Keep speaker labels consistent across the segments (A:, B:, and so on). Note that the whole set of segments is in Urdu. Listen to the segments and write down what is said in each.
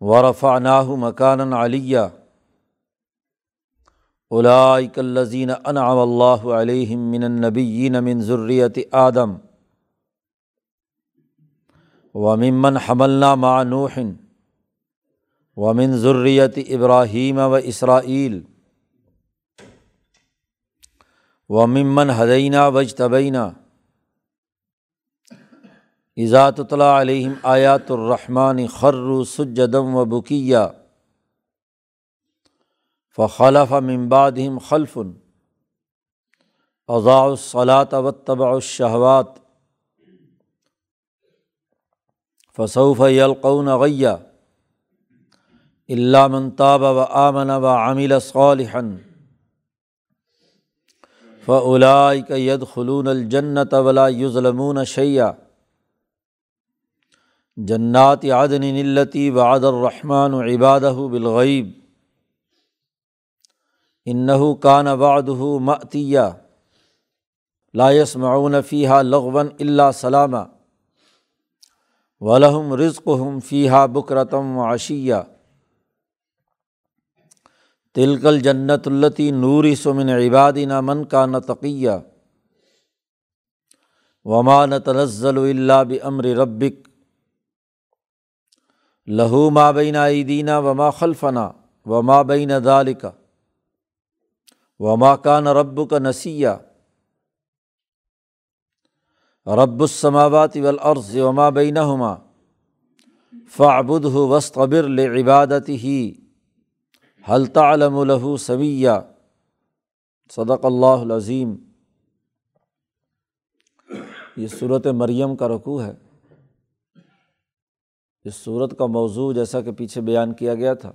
A: صادق الوعد وکان رسول النبیہ و مکان علیہ. اولائک الذین انعم اللہ علیہم من النبیین من ذریۃ آدم. وممن حملنا مع نوح. ومن ذریت ابراہیم و اسرائیل. وممن حدینہ وجتبینہ ایزات علیہم آیات الرحمٰن خرر سجدم و بکیہ فخلف ممبادم خلفن اضاء الصلاۃ و طبع الشہوات فصوف یلقون غیہ اللہ منتاب و آمن و عامل صالحن فعلائک ید خلون الجنت ولا یظلمون شیہ جنات عدن نلتی وعد الرحمٰن و عبادہ بالغیب انََََََََََََََََََََََََََََََََََََََََََََََََََََََََََََََََََ كانَ بعدہ لايس معاون فيحہ لغون اللہ سلامہ ولہم رزق ہم فیحہ بکرتم و عشیہ تلکل جنت التی نوری سمن من کا نتقیہ وما نتنزل اللہ بمر ربک لہو ما بین عیدینہ وما خلفنا وما بین دالکا وما کان رب کا نسیہ رب السماوات والارض وما بینہما فعبد ہو وسطبر لعبادت ہی حل تعلم له سمیہ صدق اللہ العظیم. یہ صورت مریم کا رقوع ہے. اس صورت کا موضوع جیسا کہ پیچھے بیان کیا گیا تھا۔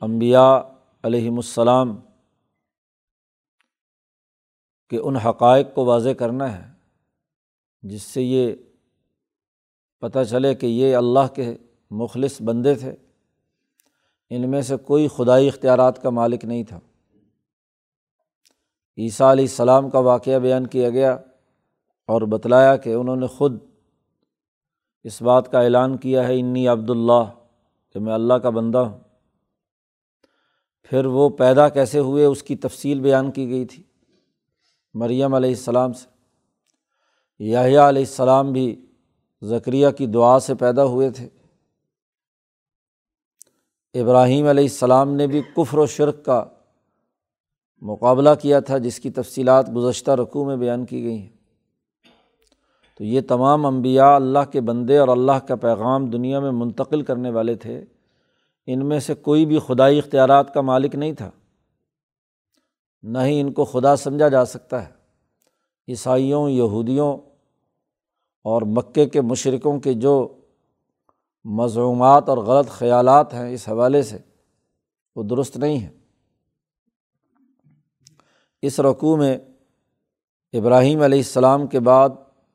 A: امبیا علیہم السلام کہ ان حقائق کو واضح کرنا ہے، جس سے یہ پتہ چلے کہ یہ اللہ کے مخلص بندے تھے۔ ان میں سے کوئی خدائی اختیارات کا مالک نہیں تھا۔ عیسیٰ علیہ السلام کا واقعہ بیان کیا گیا اور بتلایا کہ انہوں نے خود اس بات کا اعلان کیا ہے، انی عبداللہ، کہ میں اللہ کا بندہ ہوں. پھر وہ پیدا کیسے ہوئے، اس کی تفصیل بیان کی گئی تھی مریم علیہ السلام سے۔ یاہیا علیہ السلام بھی ذکریہ کی دعا سے پیدا ہوئے تھے۔ ابراہیم علیہ السلام نے بھی کفر و شرک کا مقابلہ کیا تھا، جس کی تفصیلات گزشتہ رقوع میں بیان کی گئی ہیں۔ تو یہ تمام انبیاء اللہ کے بندے اور اللہ کا پیغام دنیا میں منتقل کرنے والے تھے۔ ان میں سے کوئی بھی خدائی اختیارات کا مالک نہیں تھا۔ نہ ہی ان کو خدا سمجھا جا سکتا ہے۔ عیسائیوں، یہودیوں اور مکے کے مشرقوں کے جو مضمومات اور غلط خیالات ہیں اس حوالے سے وہ درست نہیں ہیں۔ اس رقوع میں ابراہیم علیہ السلام کے بعد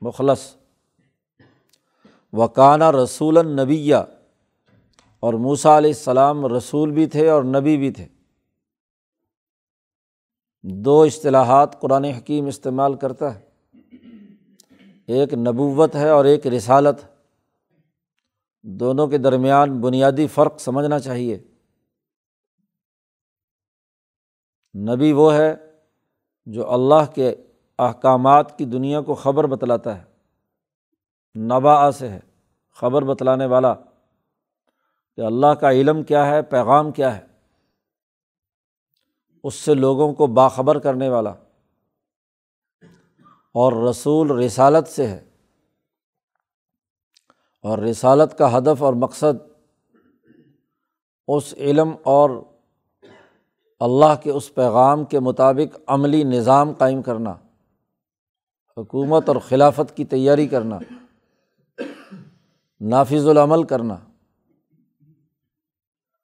A: مخلص. وکانہ رسول النبیہ اور موسا علیہ السلام رسول بھی تھے اور نبی بھی تھے. دو اصطلاحات قرآن حکیم استعمال کرتا ہے. ایک نبوت ہے اور ایک رسالت. دونوں کے درمیان بنیادی فرق سمجھنا چاہیے. نبی وہ ہے جو اللہ کے احکامات کی دنیا کو خبر بتلاتا ہے۔ نبا سے ہے۔ خبر بتلانے والا۔ کہ اللہ کا علم کیا ہے، پیغام کیا ہے۔ اس سے لوگوں کو باخبر کرنے والا۔ اور رسول رسالت سے ہے۔ اور رسالت کا ہدف اور مقصد اس علم اور اللہ کے اس پیغام کے مطابق عملی نظام قائم کرنا۔ حکومت اور خلافت کی تیاری کرنا، نافذ العمل کرنا۔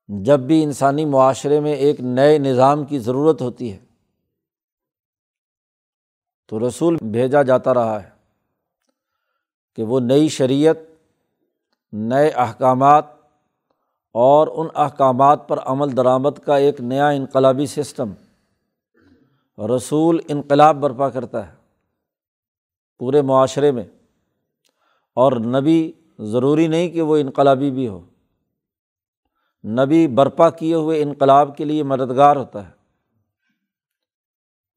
A: جب بھی انسانی معاشرے میں ایک نئے نظام کی ضرورت ہوتی ہے، تو رسول بھیجا جاتا رہا ہے کہ وہ نئی شریعت، نئے احکامات اور ان احکامات پر عمل درآمد کا ایک نیا انقلابی سسٹم، رسول انقلاب برپا کرتا ہے۔ پورے معاشرے میں۔ اور نبی ضروری نہیں کہ وہ انقلابی بھی ہو۔ نبی برپا کیے ہوئے انقلاب کے لیے مددگار ہوتا ہے۔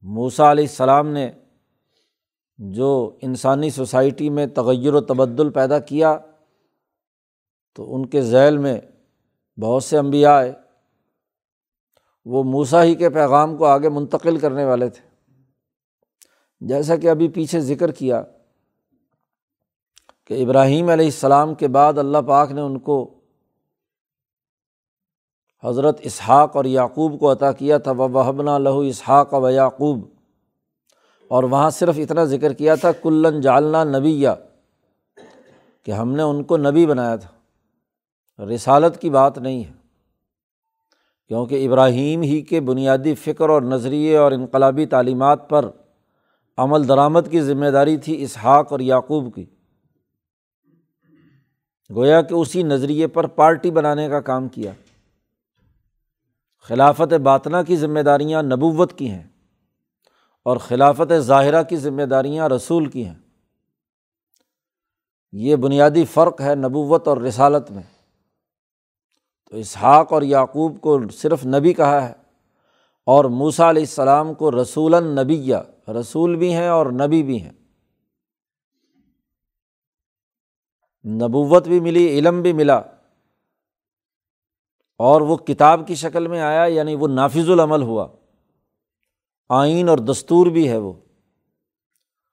A: موسا علیہ السلام نے جو انسانی سوسائٹی میں تغیر و تبدل پیدا کیا، تو ان کے ذیل میں بہت سے انبیاء آئے۔ وہ موسا ہی کے پیغام کو آگے منتقل کرنے والے تھے۔ جیسا کہ ابھی پیچھے ذکر کیا کہ ابراہیم علیہ السلام کے بعد اللہ پاک نے ان کو حضرت اسحاق اور یعقوب کو عطا کیا تھا وحبنا لہو اسحاق و یعقوب۔ اور وہاں صرف اتنا ذکر کیا تھا کلن جالنا نبی یا کہ ہم نے ان کو نبی بنایا تھا۔ رسالت کی بات نہیں ہے، کیونکہ ابراہیم ہی کے بنیادی فکر اور نظریے اور انقلابی تعلیمات پر عمل درآمد کی ذمہ داری تھی اسحاق اور یعقوب کی۔ گویا کہ اسی نظریے پر پارٹی بنانے کا کام کیا۔ خلافت باطنا کی ذمہ داریاں نبوت کی ہیں اور خلافت ظاہرہ کی ذمہ داریاں رسول کی ہیں۔ یہ بنیادی فرق ہے نبوت اور رسالت میں۔ تو اسحاق اور یعقوب کو صرف نبی کہا ہے اور موسا علیہ السلام کو رسول النبی رسول بھی ہیں اور نبی بھی ہیں۔ نبوت بھی ملی، علم بھی ملا۔ اور وہ کتاب کی شکل میں آیا یعنی وہ نافذ العمل ہوا۔ آئین اور دستور بھی ہے وہ۔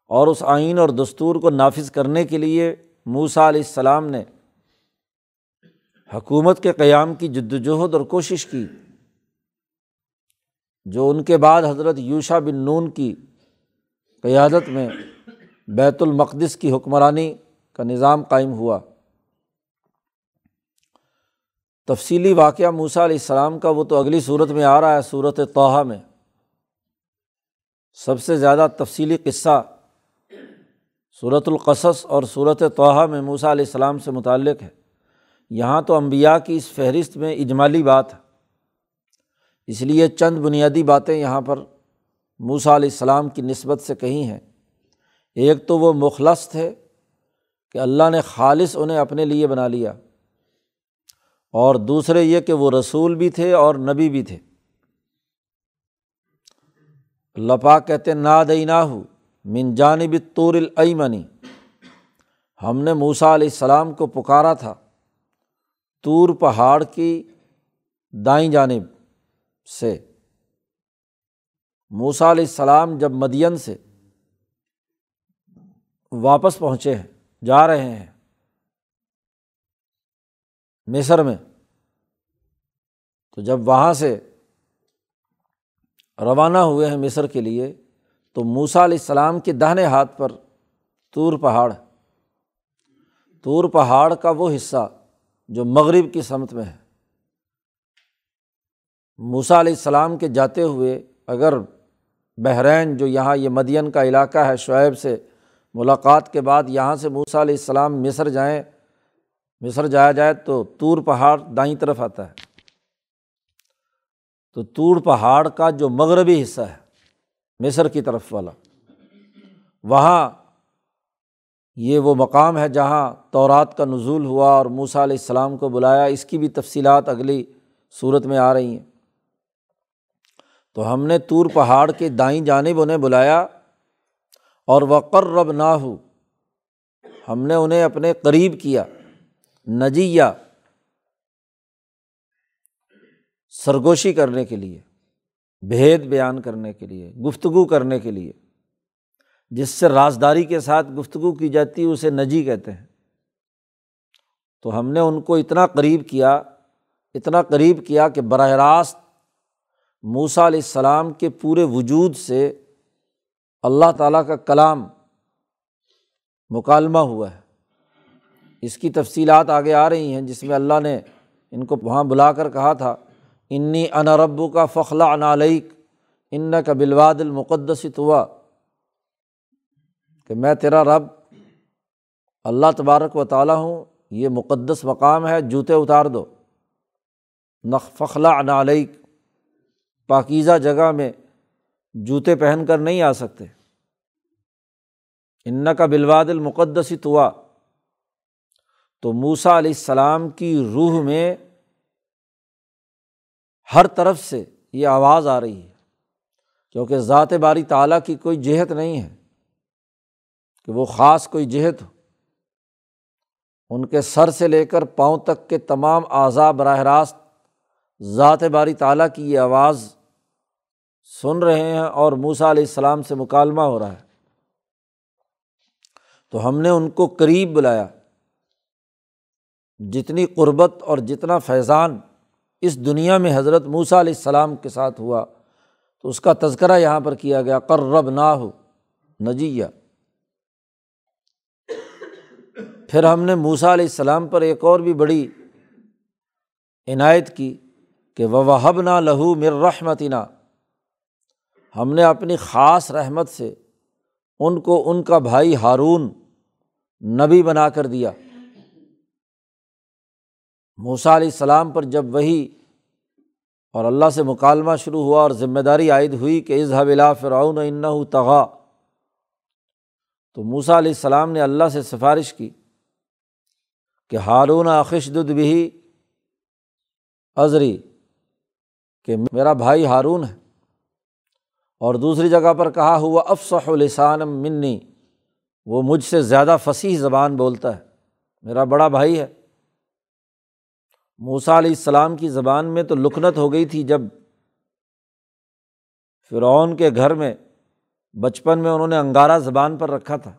A: اور اس آئین اور دستور کو نافذ کرنے کے لیے موسا علیہ السلام نے حکومت کے قیام کی جد وجہد اور کوشش کی، جو ان کے بعد حضرت یوشا بن نون کی قیادت میں بیت المقدس کی حکمرانی کا نظام قائم ہوا۔ تفصیلی واقعہ موسا علیہ السلام کا، وہ تو اگلی صورت میں آ رہا ہے، صورت توحہ میں۔ سب سے زیادہ تفصیلی قصہ صورت القصص اور صورت توحہ میں موسا علیہ السلام سے متعلق ہے۔ یہاں تو امبیا کی اس فہرست میں اجمالی بات ہے۔ اس لیے چند بنیادی باتیں یہاں پر موسا علیہ السلام کی نسبت سے کہیں ہیں، ایک تو وہ مخلص تھے کہ اللہ نے خالص انہیں اپنے لیے بنا لیا، اور دوسرے یہ کہ وہ رسول بھی تھے اور نبی بھی تھے۔ لپا کہتے نا دئی ہو من جانب طور العمنی ہم نے موسا علیہ السلام کو پکارا تھا، طور پہاڑ کی دائیں جانب سے۔ موسا علیہ السلام جب مدین سے واپس پہنچے ہیں، جا رہے ہیں مصر میں، تو جب وہاں سے روانہ ہوئے ہیں مصر کے لیے، تو موسا علیہ السلام کے دہنے ہاتھ پر طور پہاڑ طور پہاڑ کا وہ حصہ جو مغرب کی سمت میں ہے۔ موسا علیہ السلام کے جاتے ہوئے اگر بحرین جو یہاں یہ مدین کا علاقہ ہے شعیب سے، ملاقات کے بعد یہاں سے موسا علیہ السلام مصر جائیں۔ مصر جایا جائے تو طور پہاڑ دائیں طرف آتا ہے۔ تو طور پہاڑ کا جو مغربی حصہ ہے، مصر کی طرف والا، وہاں یہ وہ مقام ہے جہاں تورات کا نزول ہوا اور موسا علیہ السلام کو بلایا۔ اس کی بھی تفصیلات اگلی صورت میں آ رہی ہیں۔ تو ہم نے طور پہاڑ کے دائیں جانب انہیں بلایا اور وقر رب نہ ہو ہم نے انہیں اپنے قریب کیا نجیہ سرگوشی کرنے کے لیے، بھید بیان کرنے کے لیے، گفتگو کرنے کے لیے۔ جس سے رازداری کے ساتھ گفتگو کی جاتی ہے، اسے نجی کہتے ہیں۔ تو ہم نے ان کو اتنا قریب کیا، اتنا قریب کیا کہ براہ راست موسا علیہ السلام کے پورے وجود سے اللہ تعالیٰ کا کلام مکالمہ ہوا ہے۔ اس کی تفصیلات آگے آ رہی ہیں، جس میں اللہ نے ان کو وہاں بلا کر کہا تھا، انی ربو کا فخلا انعلیک ان کا بلواد المقدس توا کہ میں تیرا رب، اللہ تبارک و تعالیٰ ہوں، یہ مقدس مقام ہے، جوتے اتار دو۔ نق فخلا انعلیک پاکیزہ جگہ میں جوتے پہن کر نہیں آ سکتے۔ ان کا بلواد المقدس توا تو موسا علیہ السلام کی روح میں ہر طرف سے یہ آواز آ رہی ہے، کیونکہ ذات باری تعالیٰ کی کوئی جہت نہیں ہے، کہ وہ خاص کوئی جہت ہو۔ ان کے سر سے لے کر پاؤں تک کے تمام اعضاء براہ راست ذات باری تعالیٰ کی یہ آواز سن رہے ہیں اور موسا علیہ السلام سے مکالمہ ہو رہا ہے۔ تو ہم نے ان کو قریب بلایا۔ جتنی قربت اور جتنا فیضان اس دنیا میں حضرت موسیٰ علیہ السلام کے ساتھ ہوا، تو اس کا تذکرہ یہاں پر کیا گیا۔ قرب نہ ہو نجیہ۔ پھر ہم نے موسا علیہ السلام پر ایک اور بھی بڑی عنایت کی۔ کہ وہب نہ لہو مر رحمتنا۔ ہم نے اپنی خاص رحمت سے ان کو ان کا بھائی ہارون نبی بنا کر دیا۔ موسا علیہ السلام پر جب وہی اور اللہ سے مکالمہ شروع ہوا اور ذمہ داری عائد ہوئی کہ اظہب اللہ فرعون ان کہ میرا بھائی ہارون ہے۔ اور دوسری جگہ پر کہا، ہوا افسح السان منی۔ وہ مجھ سے زیادہ فصیح زبان بولتا ہے۔ میرا بڑا بھائی ہے۔ موسا علیہ السلام کی زبان میں تو لکنت ہو گئی تھی جب فرعون کے گھر میں، بچپن میں انہوں نے انگارہ زبان پر رکھا تھا۔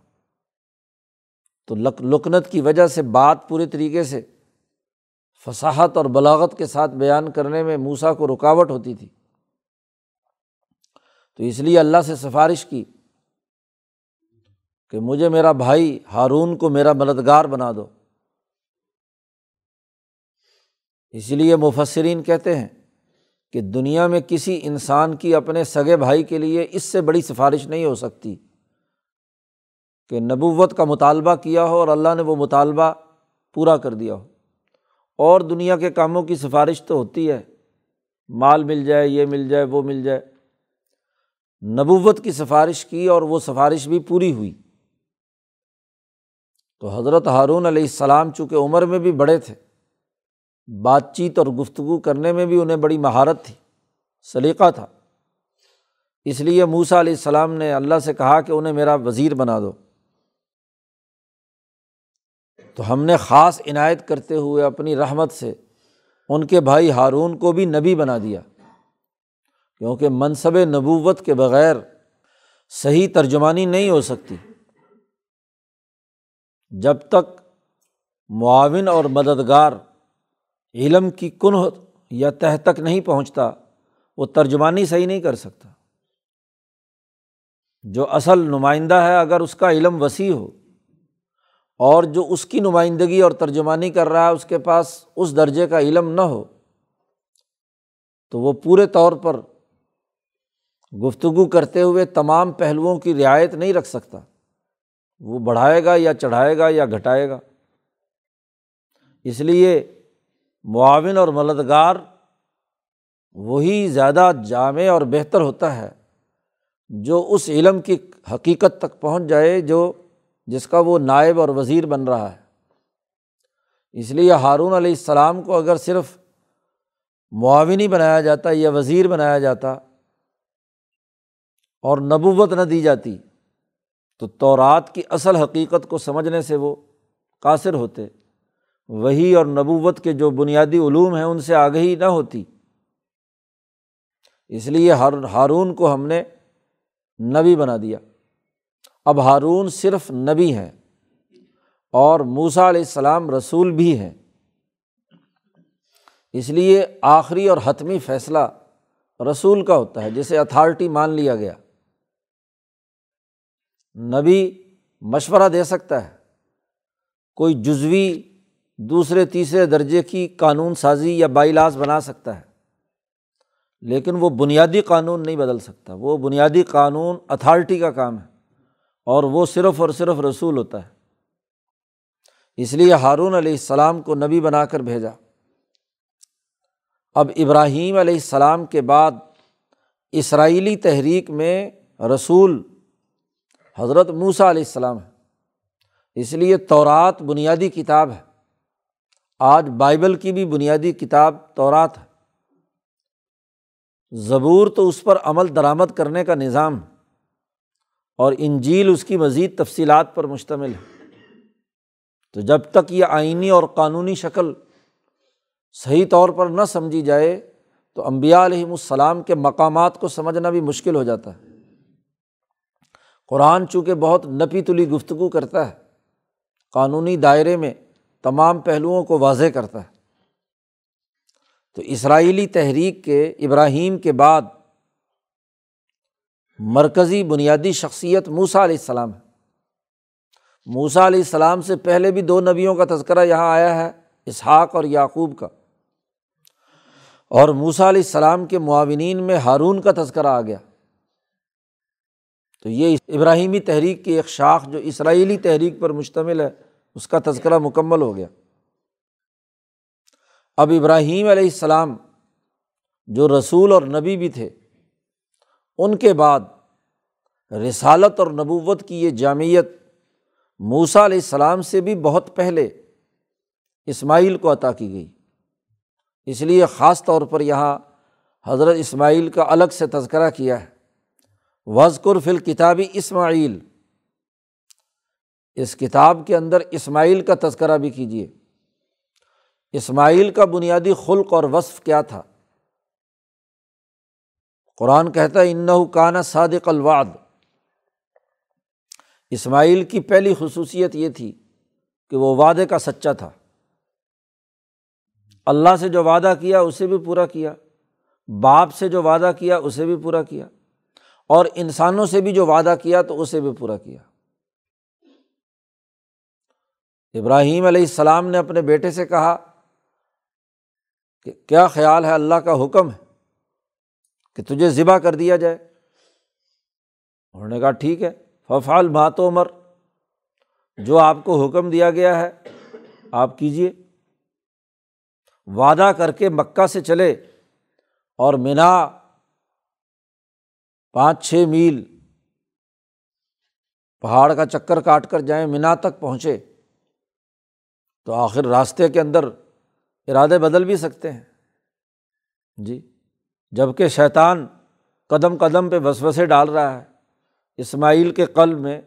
A: تو لکنت کی وجہ سے بات پورے طریقے سے فصاحت اور بلاغت کے ساتھ بیان کرنے میں موسا کو رکاوٹ ہوتی تھی۔ تو اس لیے اللہ سے سفارش کی کہ مجھے میرا بھائی ہارون کو میرا مددگار بنا دو۔ اس لیے مفسرین کہتے ہیں کہ دنیا میں کسی انسان کی اپنے سگے بھائی کے لیے اس سے بڑی سفارش نہیں ہو سکتی کہ نبوت کا مطالبہ کیا ہو اور اللہ نے وہ مطالبہ پورا کر دیا ہو۔ اور دنیا کے کاموں کی سفارش تو ہوتی ہے۔ مال مل جائے، یہ مل جائے، وہ مل جائے۔ نبوت کی سفارش کی اور وہ سفارش بھی پوری ہوئی۔ تو حضرت ہارون علیہ السلام چونکہ عمر میں بھی بڑے تھے، بات چیت اور گفتگو کرنے میں بھی انہیں بڑی مہارت تھی، سلیقہ تھا۔ اس لیے موسا علیہ السلام نے اللہ سے کہا کہ انہیں میرا وزیر بنا دو۔ تو ہم نے خاص عنایت کرتے ہوئے اپنی رحمت سے ان کے بھائی ہارون کو بھی نبی بنا دیا۔ کیونکہ منصب نبوت کے بغیر صحیح ترجمانی نہیں ہو سکتی۔ جب تک معاون اور مددگار علم کی کن یا تہ تک نہیں پہنچتا، وہ ترجمانی صحیح نہیں کر سکتا۔ جو اصل نمائندہ ہے، اگر اس کا علم وسیع ہو اور جو اس کی نمائندگی اور ترجمانی کر رہا ہے، اس کے پاس اس درجے کا علم نہ ہو، تو وہ پورے طور پر گفتگو کرتے ہوئے تمام پہلوؤں کی رعایت نہیں رکھ سکتا۔ وہ بڑھائے گا یا چڑھائے گا یا گھٹائے گا۔ اس لیے معاون اور مددگار وہی زیادہ جامع اور بہتر ہوتا ہے جو اس علم کی حقیقت تک پہنچ جائے، جو جس کا وہ نائب اور وزیر بن رہا ہے۔ اس لیے ہارون علیہ السلام کو اگر صرف معاونی بنایا جاتا یا وزیر بنایا جاتا اور نبوت نہ دی جاتی تو تورات کی اصل حقیقت کو سمجھنے سے وہ قاصر ہوتے۔ وہی اور نبوت کے جو بنیادی علوم ہیں ان سے آگہی نہ ہوتی۔ اس لیے ہارون کو ہم نے نبی بنا دیا۔ اب ہارون صرف نبی ہیں اور موسا علیہ السلام رسول بھی ہیں۔ اس لیے آخری اور حتمی فیصلہ رسول کا ہوتا ہے، جسے اتھارٹی مان لیا گیا۔ نبی مشورہ دے سکتا ہے۔ کوئی جزوی دوسرے، تیسرے درجے کی قانون سازی یا بائیلاس بنا سکتا ہے، لیکن وہ بنیادی قانون نہیں بدل سکتا۔ وہ بنیادی قانون اتھارٹی کا کام ہے۔ اور وہ صرف اور صرف رسول ہوتا ہے۔ اس لیے ہارون علیہ السلام کو نبی بنا کر بھیجا۔ اب ابراہیم علیہ السلام کے بعد اسرائیلی تحریک میں رسول حضرت موسا علیہ السلام ہے اس لیے تورات بنیادی کتاب ہے۔ آج بائبل کی بھی بنیادی کتاب تورات ہے۔ زبور تو اس پر عمل درآمد کرنے کا نظام اور انجیل اس کی مزید تفصیلات پر مشتمل ہے۔ تو جب تک یہ آئینی اور قانونی شکل صحیح طور پر نہ سمجھی جائے، تو امبیا علیہم السلام کے مقامات کو سمجھنا بھی مشکل ہو جاتا ہے۔ قرآن چونکہ بہت نپی تلی گفتگو کرتا ہے، قانونی دائرے میں تمام پہلوؤں کو واضح کرتا ہے۔ تو اسرائیلی تحریک کے ابراہیم کے بعد مرکزی بنیادی شخصیت موسا علیہ السلام ہے۔ موسا علیہ السلام سے پہلے بھی دو نبیوں کا تذکرہ یہاں آیا ہے، اسحاق اور یعقوب کا۔ اور موسا علیہ السلام کے معاونین میں ہارون کا تذکرہ آ گیا۔ تو یہ ابراہیمی تحریک کی ایک شاخ جو اسرائیلی تحریک پر مشتمل ہے، اس کا تذکرہ مکمل ہو گیا۔ اب ابراہیم علیہ السلام جو رسول اور نبی بھی تھے ان کے بعد رسالت اور نبوت کی یہ جامعت موسا علیہ السلام سے بھی بہت پہلے اسماعیل کو عطا کی گئی۔ اس لیے خاص طور پر یہاں حضرت اسماعیل کا الگ سے تذکرہ کیا ہے۔ وزقر فل کتابی اسماعیل اس کتاب کے اندر اسماعیل کا تذکرہ بھی کیجیے اسماعیل کا بنیادی خلق اور وصف کیا تھا؟ قرآن کہتا ہے انّا کانا صادق الواد اسماعیل کی پہلی خصوصیت یہ تھی کہ وہ وعدے کا سچا تھا۔ اللہ سے جو وعدہ کیا، اسے بھی پورا کیا۔ باپ سے جو وعدہ کیا، اسے بھی پورا کیا۔ اور انسانوں سے بھی جو وعدہ کیا، تو اسے بھی پورا کیا۔ ابراہیم علیہ السلام نے اپنے بیٹے سے کہا کہ، کیا خیال ہے اللہ کا حکم ہے؟ کہ تجھے ذبح کر دیا جائے۔ انہوں نے کہا، ٹھیک ہے ففال بات عمر، جو آپ کو حکم دیا گیا ہے، آپ کیجیے وعدہ کر کے مکہ سے چلے اور مینا، پانچ چھ میل پہاڑ کا چکر کاٹ کر جائیں، مینا تک پہنچے۔ تو آخر راستے کے اندر ارادے بدل بھی سکتے ہیں۔ جی۔ جبکہ شیطان قدم قدم پہ وسوسے ڈال رہا ہے۔ اسماعیل کے قلب میں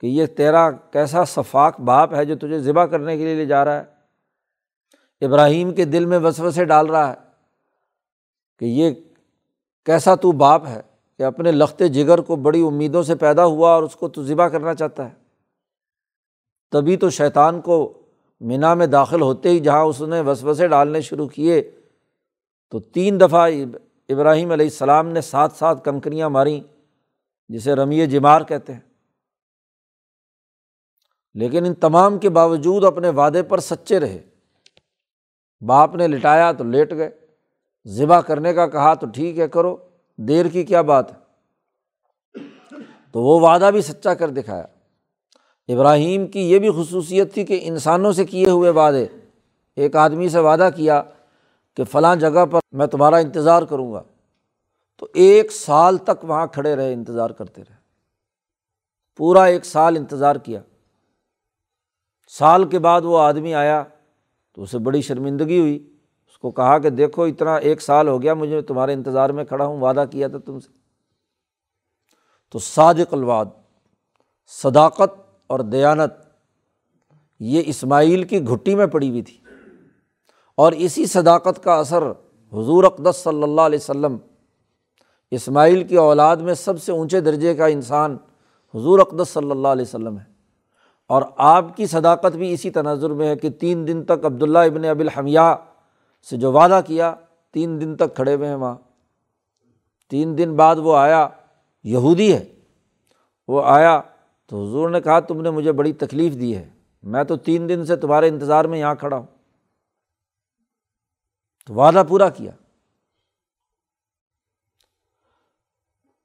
A: کہ یہ تیرا کیسا شفاق باپ ہے جو تجھے ذبح کرنے کے لیے لے جا رہا ہے۔ ابراہیم کے دل میں وسوسے ڈال رہا ہے کہ یہ کیسا تو باپ ہے کہ اپنے لخت جگر کو بڑی امیدوں سے پیدا ہوا اور اس کو تو ذبح کرنا چاہتا ہے۔ تبھی تو شیطان کو مینا میں داخل ہوتے ہی جہاں اس نے وسوسے ڈالنے شروع کیے تو تین دفعہ ابراہیم علیہ السلام نے ساتھ ساتھ کنکریاں ماریں، جسے رمی جمار کہتے ہیں۔ لیکن ان تمام کے باوجود اپنے وعدے پر سچے رہے۔ باپ نے لٹایا تو لیٹ گئے۔ ذبح کرنے کا کہا تو ٹھیک ہے، کرو۔ دیر کی کیا بات ہے؟ تو وہ وعدہ بھی سچا کر دکھایا۔ ابراہیم کی یہ بھی خصوصیت تھی کہ انسانوں سے کیے ہوئے وعدے، ایک آدمی سے وعدہ کیا کہ فلاں جگہ پر میں تمہارا انتظار کروں گا۔ تو ایک سال تک وہاں کھڑے رہے، انتظار کرتے رہے۔ پورا ایک سال انتظار کیا۔ سال کے بعد وہ آدمی آیا تو اسے بڑی شرمندگی ہوئی۔ اس کو کہا کہ دیکھو، اتنا ایک سال ہو گیا، مجھے تمہارے انتظار میں کھڑا ہوں، وعدہ کیا تھا تم سے۔ تو صادق الواد صداقت اور دیانت، یہ اسماعیل کی گھٹی میں پڑی ہوئی تھی۔ اور اسی صداقت کا اثر حضور اقدس صلی اللہ علیہ وسلم، اسماعیل کی اولاد میں سب سے اونچے درجے کا انسان حضور اقدس صلی اللہ علیہ وسلم ہے۔ اور آپ کی صداقت بھی اسی تناظر میں ہے کہ تین دن تک عبداللہ ابن ابل حمیہ سے جو وعدہ کیا، تین دن تک کھڑے ہوئے ہیں وہاں۔ تین دن بعد وہ آیا، یہودی ہے۔ وہ آیا تو حضور نے کہا، تم نے مجھے بڑی تکلیف دی ہے، میں تو تین دن سے تمہارے انتظار میں یہاں کھڑا ہوں۔ تو وعدہ پورا کیا۔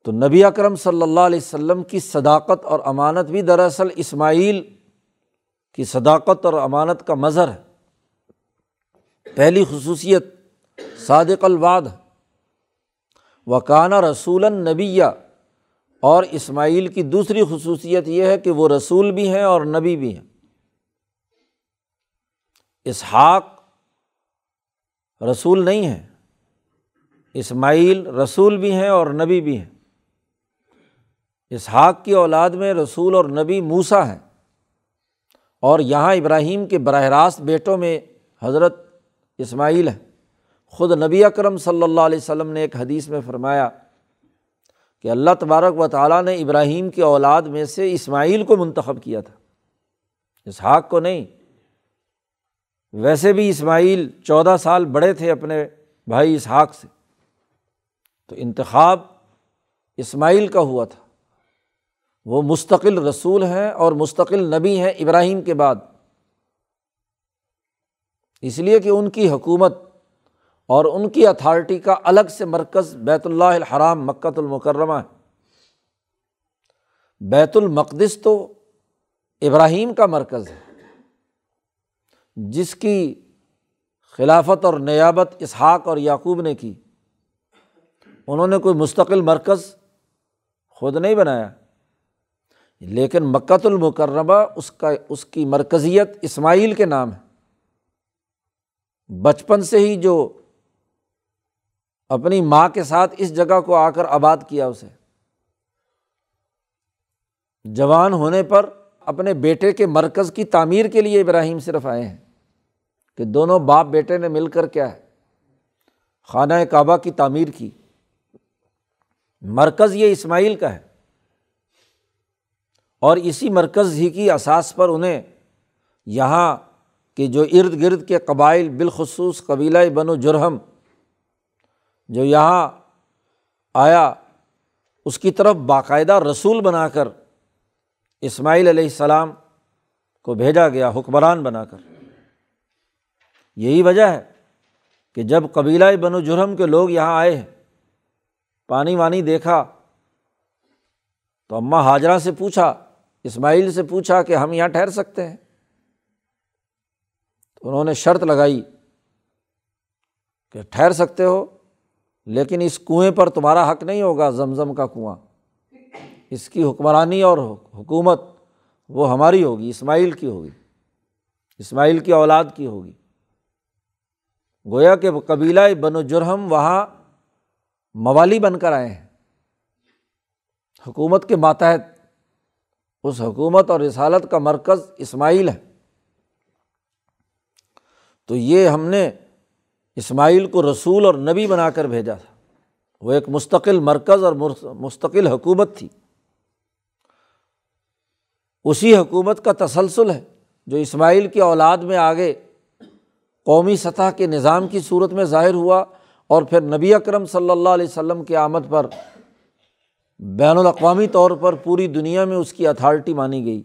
A: تو نبی اکرم صلی اللہ علیہ وسلم کی صداقت اور امانت بھی دراصل اسماعیل کی صداقت اور امانت کا مظہر ہے۔ پہلی خصوصیت، صادق الواد وکانہ رسول نبیہ اور اسماعیل کی دوسری خصوصیت یہ ہے کہ وہ رسول بھی ہیں اور نبی بھی ہیں۔ اسحاق رسول نہیں ہے اسماعیل رسول بھی ہیں اور نبی بھی ہیں۔ اسحاق کی اولاد میں رسول اور نبی موسا ہیں۔ اور یہاں ابراہیم کے براہ راست بیٹوں میں حضرت اسماعیل ہے خود نبی اکرم صلی اللہ علیہ وسلم نے ایک حدیث میں فرمایا کہ اللہ تبارک و تعالیٰ نے ابراہیم کی اولاد میں سے اسماعیل کو منتخب کیا تھا۔ اسحاق کو نہیں۔ ویسے بھی اسماعیل چودہ سال بڑے تھے اپنے بھائی اسحاق سے۔ تو انتخاب اسماعیل کا ہوا تھا۔ وہ مستقل رسول ہیں اور مستقل نبی ہیں ابراہیم کے بعد۔ اس لیے کہ ان کی حکومت اور ان کی اتھارٹی کا الگ سے مرکز بیت اللہ الحرام مکت المکرمہ ہے۔ بیت المقدس تو ابراہیم کا مرکز ہے۔ جس کی خلافت اور نیابت اسحاق اور یعقوب نے کی، انہوں نے کوئی مستقل مرکز خود نہیں بنایا۔ لیکن مکت المکرمہ اس کا، اس کی مرکزیت اسماعیل کے نام ہے۔ بچپن سے ہی جو اپنی ماں کے ساتھ اس جگہ کو آ کر آباد کیا اسے۔ جوان ہونے پر اپنے بیٹے کے مرکز کی تعمیر کے لیے ابراہیم صرف آئے ہیں۔ کہ دونوں باپ بیٹے نے مل کر کیا ہے؟ خانہ کعبہ کی تعمیر کی۔ مرکز یہ اسماعیل کا ہے۔ اور اسی مرکز ہی کی اساس پر انہیں یہاں کے جو ارد گرد کے قبائل بالخصوص قبیلہ بن و جرہم، جو یہاں آیا، اس کی طرف باقاعدہ رسول بنا کر اسماعیل علیہ السلام کو بھیجا گیا، حکمران بنا کر۔ یہی وجہ ہے کہ جب قبیلہ بن و جرم کے لوگ یہاں آئے ہیں، پانی وانی دیکھا، تو اماں حاجرہ سے پوچھا، اسماعیل سے پوچھا کہ ہم یہاں ٹھہر سکتے ہیں؟ تو انہوں نے شرط لگائی کہ ٹھہر سکتے ہو، لیکن اس کنویں پر تمہارا حق نہیں ہوگا، زمزم کا کنواں۔ اس کی حکمرانی اور حکومت وہ ہماری ہوگی، اسماعیل کی ہوگی۔ اسماعیل کی اولاد کی ہوگی۔ گویا کہ قبیلہ بن و جرہم وہاں موالی بن کر آئے ہیں۔ حکومت کے ماتحت، اس حکومت اور رسالت کا مرکز اسماعیل ہے۔ تو یہ ہم نے اسماعیل کو رسول اور نبی بنا کر بھیجا تھا۔ وہ ایک مستقل مرکز اور مستقل حکومت تھی۔ اسی حکومت کا تسلسل ہے جو اسماعیل کی اولاد میں آگے قومی سطح کے نظام کی صورت میں ظاہر ہوا اور پھر نبی اکرم صلی اللہ علیہ وسلم کی آمد پر بین الاقوامی طور پر پوری دنیا میں اس کی اتھارٹی مانی گئی۔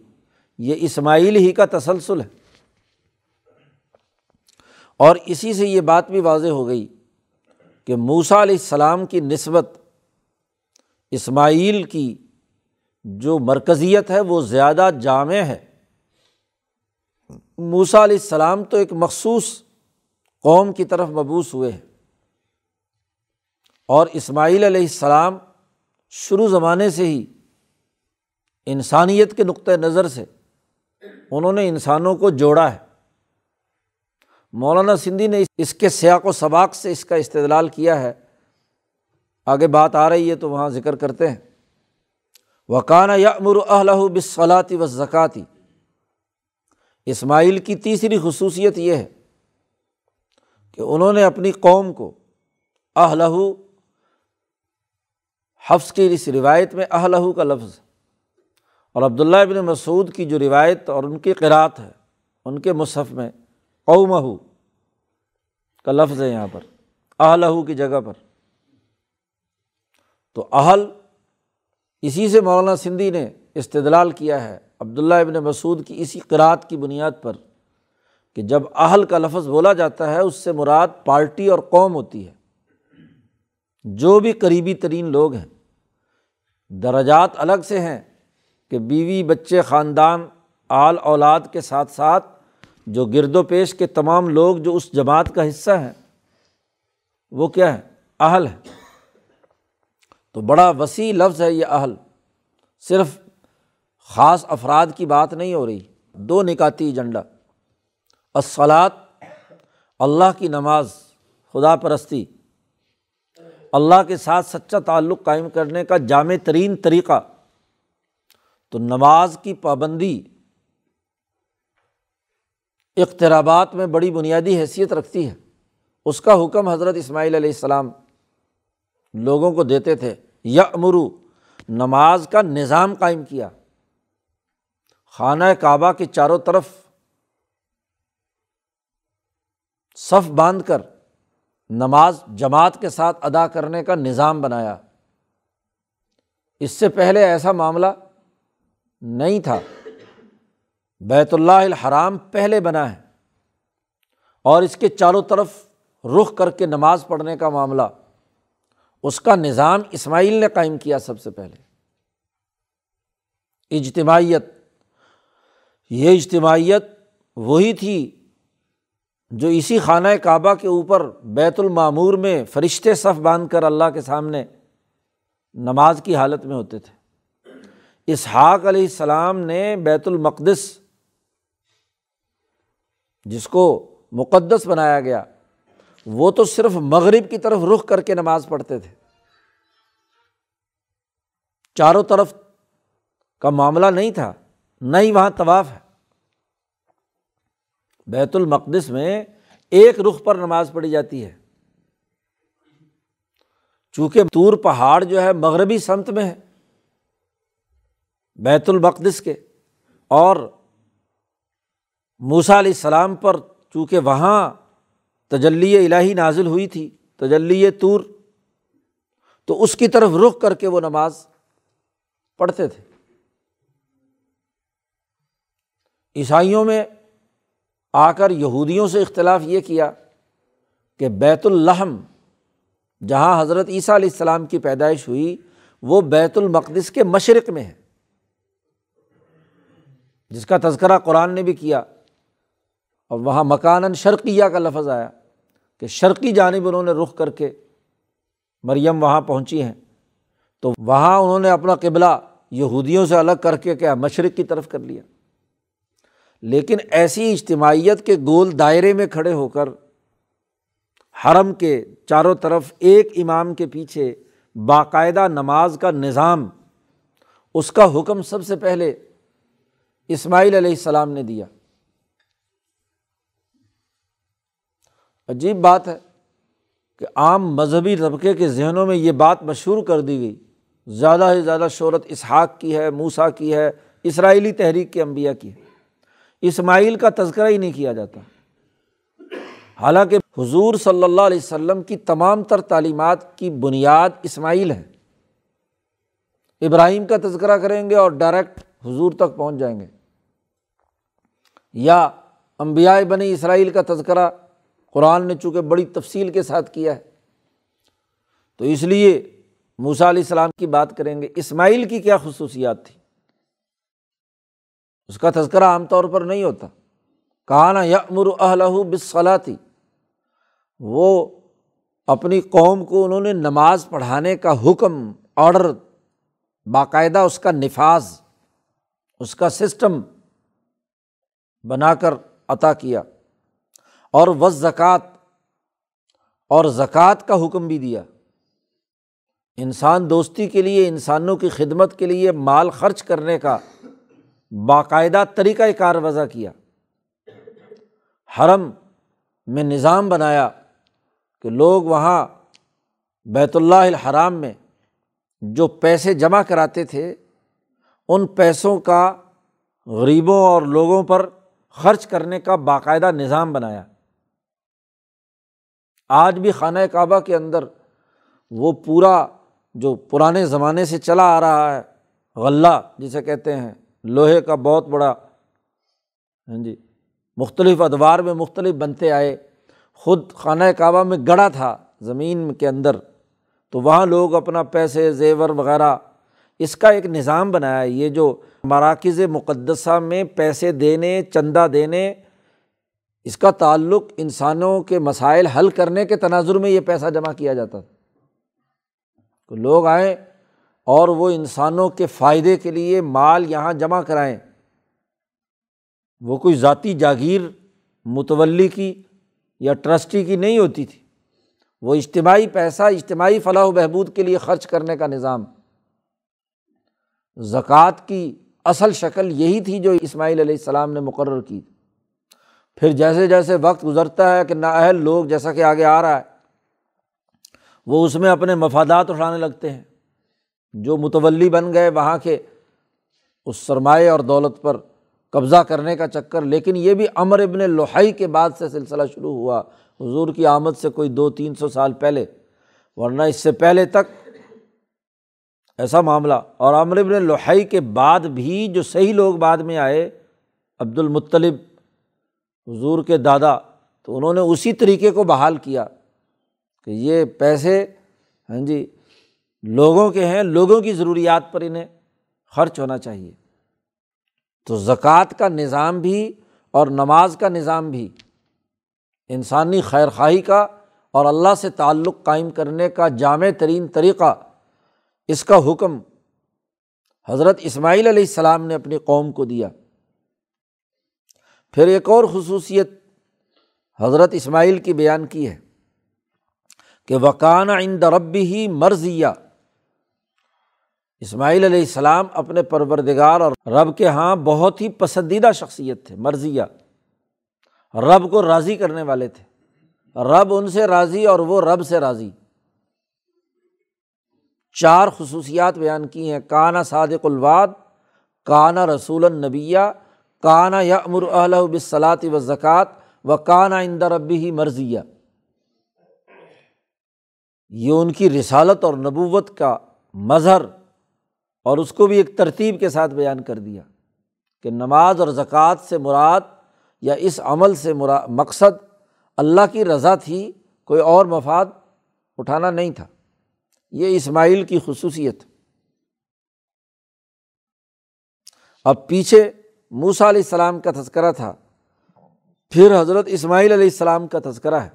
A: یہ اسماعیل ہی کا تسلسل ہے۔ اور اسی سے یہ بات بھی واضح ہو گئی کہ موسا علیہ السلام کی نسبت اسماعیل کی جو مرکزیت ہے وہ زیادہ جامع ہے۔ موسا علیہ السلام تو ایک مخصوص قوم کی طرف مبوس ہوئے ہیں۔ اور اسماعیل علیہ السلام شروع زمانے سے ہی انسانیت کے نقطۂ نظر سے انہوں نے انسانوں کو جوڑا ہے۔ مولانا سندھی نے اس کے سیاق و سباق سے اس کا استدلال کیا ہے۔ آگے بات آ رہی ہے تو وہاں ذکر کرتے ہیں۔ وکانہ یا امر اہل بصلاطی و زکاتی اسماعیل کی تیسری خصوصیت یہ ہے کہ انہوں نے اپنی قوم کو اہلہ حفظ کی، اس روایت میں اہلہ کا لفظ، اور عبداللہ ابن مسعود کی جو روایت اور ان کی قرأت ہے، ان کے مصحف میں قومہ کا لفظ ہے یہاں پر اہلہ کی جگہ پر۔ تو اہل، اسی سے مولانا سندھی نے استدلال کیا ہے، عبداللہ ابن مسعود کی اسی قرأت کی بنیاد پر۔ کہ جب اہل کا لفظ بولا جاتا ہے، اس سے مراد پارٹی اور قوم ہوتی ہے۔ جو بھی قریبی ترین لوگ ہیں، درجات الگ سے ہیں کہ بیوی، بچے، خاندان، آل اولاد کے ساتھ ساتھ جو گرد و پیش کے تمام لوگ جو اس جماعت کا حصہ ہیں، وہ کیا ہے اہل ہے تو بڑا وسیع لفظ ہے یہ اہل۔ صرف خاص افراد کی بات نہیں ہو رہی، دو نکاتی ایجنڈا۔ اصلاط اللہ کی نماز، خدا پرستی، اللہ کے ساتھ سچا تعلق قائم کرنے کا جامع ترین طریقہ۔ تو نماز کی پابندی اخترابات میں بڑی بنیادی حیثیت رکھتی ہے۔ اس کا حکم حضرت اسماعیل علیہ السلام لوگوں کو دیتے تھے۔ یا امرو نماز کا نظام قائم کیا۔ خانہ کعبہ کے چاروں طرف صف باندھ کر نماز جماعت کے ساتھ ادا کرنے کا نظام بنایا۔ اس سے پہلے ایسا معاملہ نہیں تھا۔ بیت اللہ الحرام پہلے بنا ہے اور اس کے چاروں طرف رخ کر کے نماز پڑھنے کا معاملہ۔ اس کا نظام اسماعیل نے قائم کیا سب سے پہلے۔ اجتماعیت، یہ اجتماعیت وہی تھی جو اسی خانہ کعبہ کے اوپر بیت المعمور میں فرشتے صف باندھ کر اللہ کے سامنے نماز کی حالت میں ہوتے تھے۔ اسحاق علیہ السلام نے بیت المقدس، جس کو مقدس بنایا گیا، وہ تو صرف مغرب کی طرف رخ کر کے نماز پڑھتے تھے۔ چاروں طرف کا معاملہ نہیں تھا، نہ ہی وہاں طواف ہے۔ بیت المقدس میں ایک رخ پر نماز پڑھی جاتی ہے۔ چونکہ تور پہاڑ جو ہے مغربی سمت میں ہے۔ بیت المقدس کے۔ اور موسا علیہ السلام پر چونکہ وہاں تجلی الہی نازل ہوئی تھی، تجلی طور تو اس کی طرف رخ کر کے وہ نماز پڑھتے تھے۔ عیسائیوں میں آ کر یہودیوں سے اختلاف یہ کیا کہ بیت الحم جہاں حضرت عیسیٰ علیہ السلام کی پیدائش ہوئی، وہ بیت المقدس کے مشرق میں ہے۔ جس کا تذکرہ قرآن نے بھی کیا۔ اور وہاں مکان شرقیہ کا لفظ آیا کہ شرقی جانب انہوں نے رخ کر کے مریم وہاں پہنچی ہیں۔ تو وہاں انہوں نے اپنا قبلہ یہودیوں سے الگ کر کے کیا، مشرق کی طرف کر لیا۔ لیکن ایسی اجتماعیت کے گول دائرے میں کھڑے ہو کر حرم کے چاروں طرف ایک امام کے پیچھے باقاعدہ نماز کا نظام، اس کا حکم سب سے پہلے اسماعیل علیہ السلام نے دیا۔ عجیب بات ہے کہ عام مذہبی طبقے کے ذہنوں میں یہ بات مشہور کر دی گئی۔ زیادہ سے زیادہ شہرت اسحاق کی ہے موسا کی ہے، اسرائیلی تحریک کے انبیا کی ہے۔ اسماعیل کا تذکرہ ہی نہیں کیا جاتا۔ حالانکہ حضور صلی اللہ علیہ وسلم کی تمام تر تعلیمات کی بنیاد اسماعیل ہے۔ ابراہیم کا تذکرہ کریں گے اور ڈائریکٹ حضور تک پہنچ جائیں گے۔ یا امبیا بنی اسرائیل کا تذکرہ قرآن نے چونکہ بڑی تفصیل کے ساتھ کیا ہے۔ تو اس لیے موسا علیہ السلام کی بات کریں گے۔ اسماعیل کی کیا خصوصیات تھی اس کا تذکرہ عام طور پر نہیں ہوتا۔ کہانا یا امر اہل بصلاتی وہ اپنی قوم کو انہوں نے نماز پڑھانے کا حکم آڈر باقاعدہ اس کا نفاذ، اس کا سسٹم بنا کر عطا کیا اور و زکوٰۃ اور زکوٰۃ کا حکم بھی دیا۔ انسان دوستی کے لیے، انسانوں کی خدمت کے لیے مال خرچ کرنے کا باقاعدہ طریقۂ کار وضع کیا۔ حرم میں نظام بنایا کہ لوگ وہاں بیت اللہ الحرام میں جو پیسے جمع کراتے تھے، ان پیسوں کا غریبوں اور لوگوں پر خرچ کرنے کا باقاعدہ نظام بنایا۔ آج بھی خانہ کعبہ کے اندر وہ پورا جو پرانے زمانے سے چلا آ رہا ہے، غلہ جسے کہتے ہیں لوہے کا بہت بڑا ہاں جی مختلف ادوار میں مختلف بنتے آئے۔ خود خانہ کعبہ میں گڑا تھا زمین کے اندر، تو وہاں لوگ اپنا پیسے، زیور وغیرہ، اس کا ایک نظام بنایا۔ یہ جو مراکز مقدسہ میں پیسے دینے، چندہ دینے، اس کا تعلق انسانوں کے مسائل حل کرنے کے تناظر میں یہ پیسہ جمع کیا جاتا تھا۔ تو لوگ آئیں اور وہ انسانوں کے فائدے کے لیے مال یہاں جمع کرائیں۔ وہ کوئی ذاتی جاگیر متولی کی یا ٹرسٹی کی نہیں ہوتی تھی۔ وہ اجتماعی پیسہ، اجتماعی فلاح و بہبود کے لیے خرچ کرنے کا نظام۔ زکوٰۃ کی اصل شکل یہی تھی جو اسماعیل علیہ السلام نے مقرر کی۔ پھر جیسے جیسے وقت گزرتا ہے کہ نااہل لوگ جیسا کہ آگے آ رہا ہے، وہ اس میں اپنے مفادات اٹھانے لگتے ہیں۔ جو متولی بن گئے وہاں کے اس سرمایہ اور دولت پر قبضہ کرنے کا چکر، لیکن یہ بھی امر ابن لوہائی کے بعد سے سلسلہ شروع ہوا۔ حضور کی آمد سے کوئی دو تین سو سال پہلے، ورنہ اس سے پہلے تک ایسا معاملہ۔ اور امر ابن لوہائی کے بعد بھی جو صحیح لوگ بعد میں آئے عبد المطلب حضور کے دادا، تو انہوں نے اسی طریقے کو بحال کیا کہ یہ پیسے ہاں جی لوگوں کے ہیں، لوگوں کی ضروریات پر انہیں خرچ ہونا چاہیے۔ تو زکوٰۃ کا نظام بھی اور نماز کا نظام بھی انسانی خیر خواہی کا اور اللہ سے تعلق قائم کرنے کا جامع ترین طریقہ اس کا حکم حضرت اسماعیل علیہ السلام نے اپنی قوم کو دیا۔ پھر ایک اور خصوصیت حضرت اسماعیل کی بیان کی ہے کہ وکان عند ربی ہی مرضیہ اسماعیل علیہ السلام اپنے پروردگار اور رب کے یہاں بہت ہی پسندیدہ شخصیت تھے، مرضیہ۔ رب کو راضی کرنے والے تھے۔ رب ان سے راضی اور وہ رب سے راضی۔ چار خصوصیات بیان کی ہیں، کانا صادق الواد کانا رسول النبیہ کانا یا امر اہل بصلاط و زکوٰۃ و کانا اندر ربی ہی مرضیہ۔ یہ ان کی رسالت اور نبوت کا مظہر اور اس کو بھی ایک ترتیب کے ساتھ بیان کر دیا کہ نماز اور زکوٰۃ سے مراد یا اس عمل سے مرا، مقصد اللہ کی رضا تھی، کوئی اور مفاد اٹھانا نہیں تھا۔ یہ اسماعیل کی خصوصیت۔ اب پیچھے موسا علیہ السلام کا تذکرہ تھا۔ پھر حضرت اسماعیل علیہ السلام کا تذکرہ ہے۔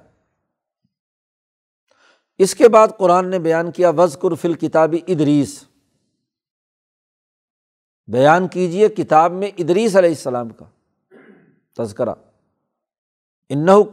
A: اس کے بعد قرآن نے بیان کیا وز قرفل کتابی ادریس۔ بیان کیجیے کتاب میں ادریس علیہ السلام کا تذکرہ۔ انّو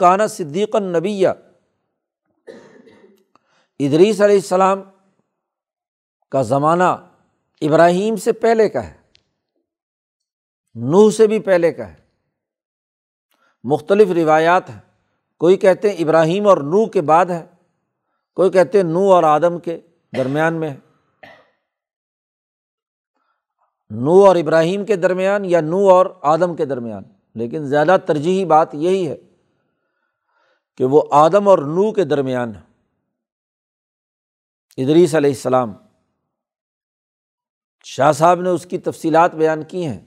A: نو اور ابراہیم کے درمیان یا نو اور آدم کے درمیان۔ لیکن زیادہ ترجیحی بات یہی ہے کہ وہ آدم اور نو کے درمیان ہے۔ ادریس علیہ السلام شاہ صاحب نے اس کی تفصیلات بیان کی ہیں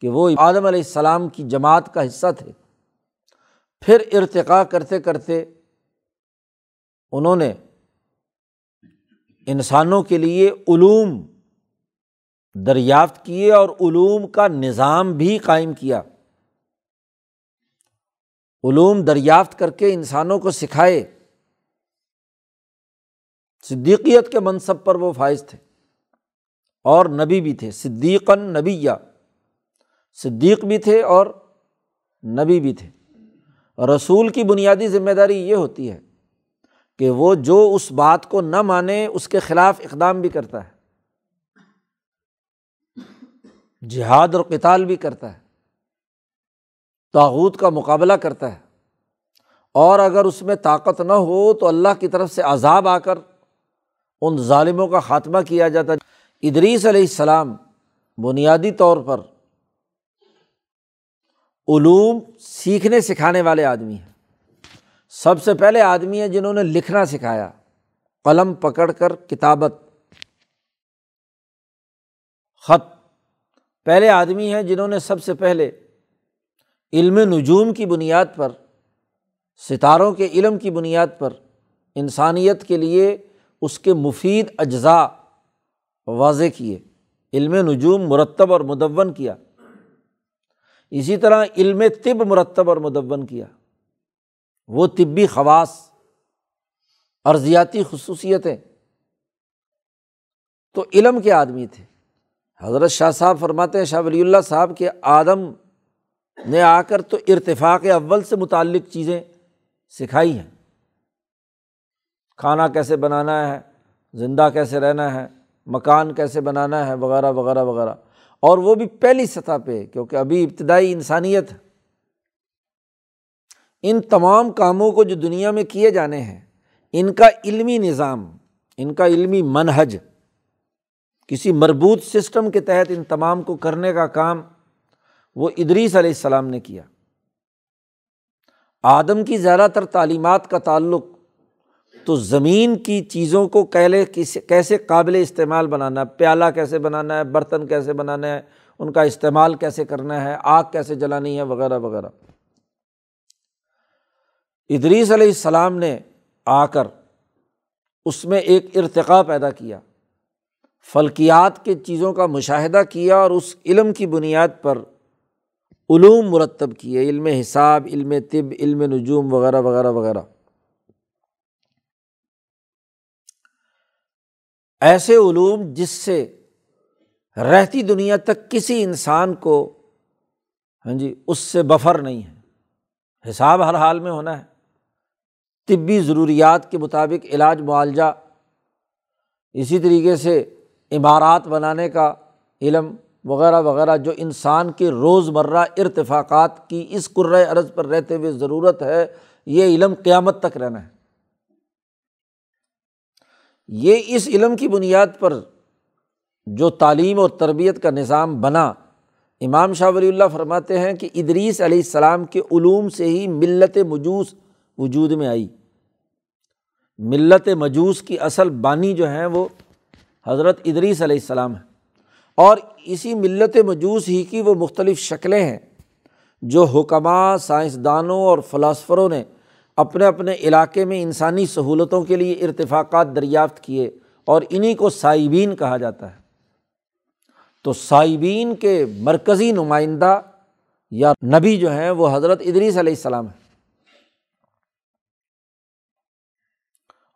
A: کہ وہ آدم علیہ السلام کی جماعت کا حصہ تھے۔ پھر ارتقا کرتے کرتے انہوں نے انسانوں کے لیے علوم دریافت کیے اور علوم کا نظام بھی قائم کیا۔ علوم دریافت کر کے انسانوں کو سکھائے۔ صدیقیت کے منصب پر وہ فائز تھے۔ اور نبی بھی تھے صدیقن نبی یا صدیق بھی تھے اور نبی بھی تھے۔ رسول کی بنیادی ذمہ داری یہ ہوتی ہے کہ وہ جو اس بات کو نہ مانے، اس کے خلاف اقدام بھی کرتا ہے۔ جہاد اور کتال بھی کرتا ہے تاغوت کا مقابلہ کرتا ہے۔ اور اگر اس میں طاقت نہ ہو تو اللہ کی طرف سے عذاب آ کر ان ظالموں کا خاتمہ کیا جاتا۔ ہے ادریس علیہ السلام بنیادی طور پر علوم سیکھنے سکھانے والے آدمی ہیں۔ سب سے پہلے آدمی ہیں جنہوں نے لکھنا سکھایا، قلم پکڑ کر کتابت، خط پہلے آدمی ہیں جنہوں نے سب سے پہلے علم نجوم کی بنیاد پر، ستاروں کے علم کی بنیاد پر انسانیت کے لیے اس کے مفید اجزاء واضح کیے، علم نجوم مرتب اور مدّ کیا۔ اسی طرح علم طب مرتب اور مدّ کیا۔ وہ طبی خواص، ارضیاتی خصوصیتیں۔ تو علم کے آدمی تھے۔ حضرت شاہ صاحب فرماتے ہیں، شاہ ولی اللہ صاحب کے آدم نے آ کر تو ارتفاق اول سے متعلق چیزیں سکھائی ہیں۔ کھانا کیسے بنانا ہے، زندہ کیسے رہنا ہے، مکان کیسے بنانا ہے، وغیرہ وغیرہ وغیرہ۔ اور وہ بھی پہلی سطح پہ، کیونکہ ابھی ابتدائی انسانیت۔ ہے ان تمام کاموں کو جو دنیا میں کیے جانے ہیں، ان کا علمی نظام، ان کا علمی منحج کسی مربوط سسٹم کے تحت ان تمام کو کرنے کا کام وہ ادریس علیہ السلام نے کیا۔ آدم کی زیادہ تر تعلیمات کا تعلق تو زمین کی چیزوں کو کیلے کیسے قابل استعمال بنانا ہے، پیالہ کیسے بنانا ہے، برتن کیسے بنانا ہے، ان کا استعمال کیسے کرنا ہے، آگ کیسے جلانی ہے، وغیرہ وغیرہ۔ ادریس علیہ السلام نے آ کر اس میں ایک ارتقا پیدا کیا۔ فلکیات کے چیزوں کا مشاہدہ کیا اور اس علم کی بنیاد پر علوم مرتب کیے، علم حساب، علم طب، علم نجوم وغیرہ وغیرہ وغیرہ۔ ایسے علوم جس سے رہتی دنیا تک کسی انسان کو ہاں جی اس سے بفر نہیں ہے۔ حساب ہر حال میں ہونا ہے۔ طبی ضروریات کے مطابق علاج، معالجہ۔ اسی طریقے سے عمارات بنانے کا علم وغیرہ وغیرہ جو انسان کے روز مرہ ارتفاقات کی اس عرض پر رہتے ہوئے ضرورت ہے، یہ علم قیامت تک رہنا ہے۔ یہ اس علم کی بنیاد پر جو تعلیم اور تربیت کا نظام بنا، امام شاہ ولی اللہ فرماتے ہیں کہ ادریس علیہ السلام کے علوم سے ہی ملت مجوس وجود میں آئی۔ ملت مجوس کی اصل بانی جو ہیں وہ حضرت ادریس علیہ السلام ہے اور اسی ملت مجوس ہی کی وہ مختلف شکلیں ہیں جو حکمہ سائنسدانوں اور فلاسفروں نے اپنے اپنے علاقے میں انسانی سہولتوں کے لیے ارتفاقات دریافت کیے اور انہیں کو سائبین کہا جاتا ہے۔ تو سائبین کے مرکزی نمائندہ یا نبی جو ہیں وہ حضرت ادریس علیہ السلام ہے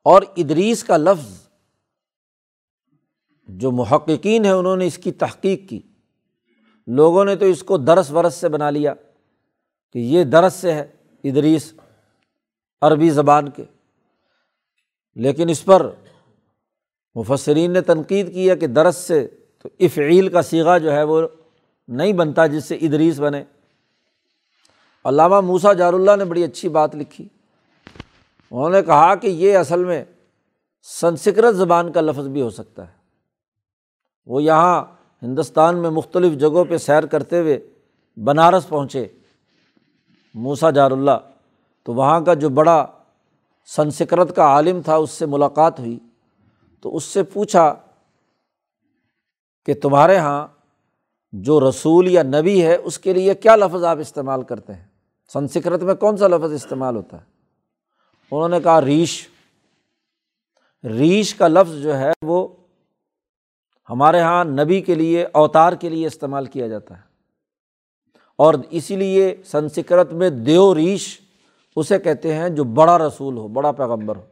A: اور ادریس کا لفظ جو محققین ہیں انہوں نے اس کی تحقیق کی۔ لوگوں نے تو اس کو درس ورس سے بنا لیا کہ یہ درس سے ہے ادریس عربی زبان کے۔ لیکن اس پر مفسرین نے تنقید کیا کہ درس سے تو افعیل کا سیگا جو ہے وہ نہیں بنتا جس سے ادریس بنے۔ علامہ موسا جار اللہ نے بڑی اچھی بات لکھی۔ انہوں نے کہا کہ یہ اصل میں سنسکرت زبان کا لفظ بھی ہو سکتا ہے۔ وہ یہاں ہندوستان میں مختلف جگہوں پہ سیر کرتے ہوئے بنارس پہنچے موسا جار اللہ تو وہاں کا جو بڑا سنسکرت کا عالم تھا، اس سے ملاقات ہوئی۔ تو اس سے پوچھا کہ تمہارے یہاں جو رسول یا نبی ہے، اس کے لیے کیا لفظ آپ استعمال کرتے ہیں؟ سنسکرت میں کون سا لفظ استعمال ہوتا ہے؟ انہوں نے کہا، ریش۔ ریش کا لفظ جو ہے، وہ ہمارے یہاں نبی کے لیے اوتار کے لیے استعمال کیا جاتا ہے۔ اور اسی لیے سنسکرت میں دیو ریش اسے کہتے ہیں جو بڑا رسول ہو، بڑا پیغمبر ہو۔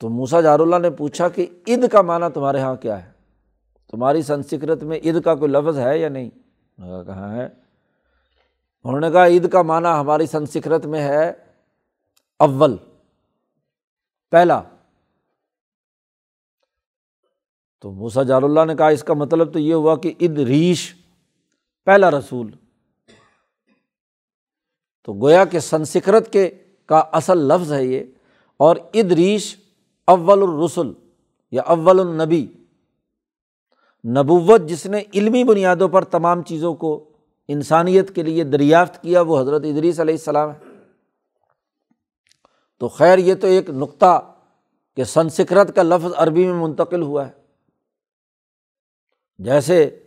A: تو موسا جار اللہ نے پوچھا کہ عید کا معنی تمہارے یہاں کیا ہے؟ تمہاری سنسکرت میں عید کا کوئی لفظ ہے یا نہیں؟ کہاں ہے؟ انہوں نے کہا، عید کا معنی ہماری سنسکرت میں ہے اول، پہلا۔ تو موسا جار اللہ نے کہا اس کا مطلب تو یہ ہوا کہ عید ریش، پہلا رسول۔ تو گویا کہ سنسکرت کے کا اصل لفظ ہے یہ، اور ادریش اول الرسل یا اول النبی۔ نبوت جس نے علمی بنیادوں پر تمام چیزوں کو انسانیت کے لیے دریافت کیا، وہ حضرت ادریس علیہ السلام ہے۔ تو خیر، یہ تو ایک نقطہ کہ سنسکرت کا لفظ عربی میں منتقل ہوا ہے۔ جیسے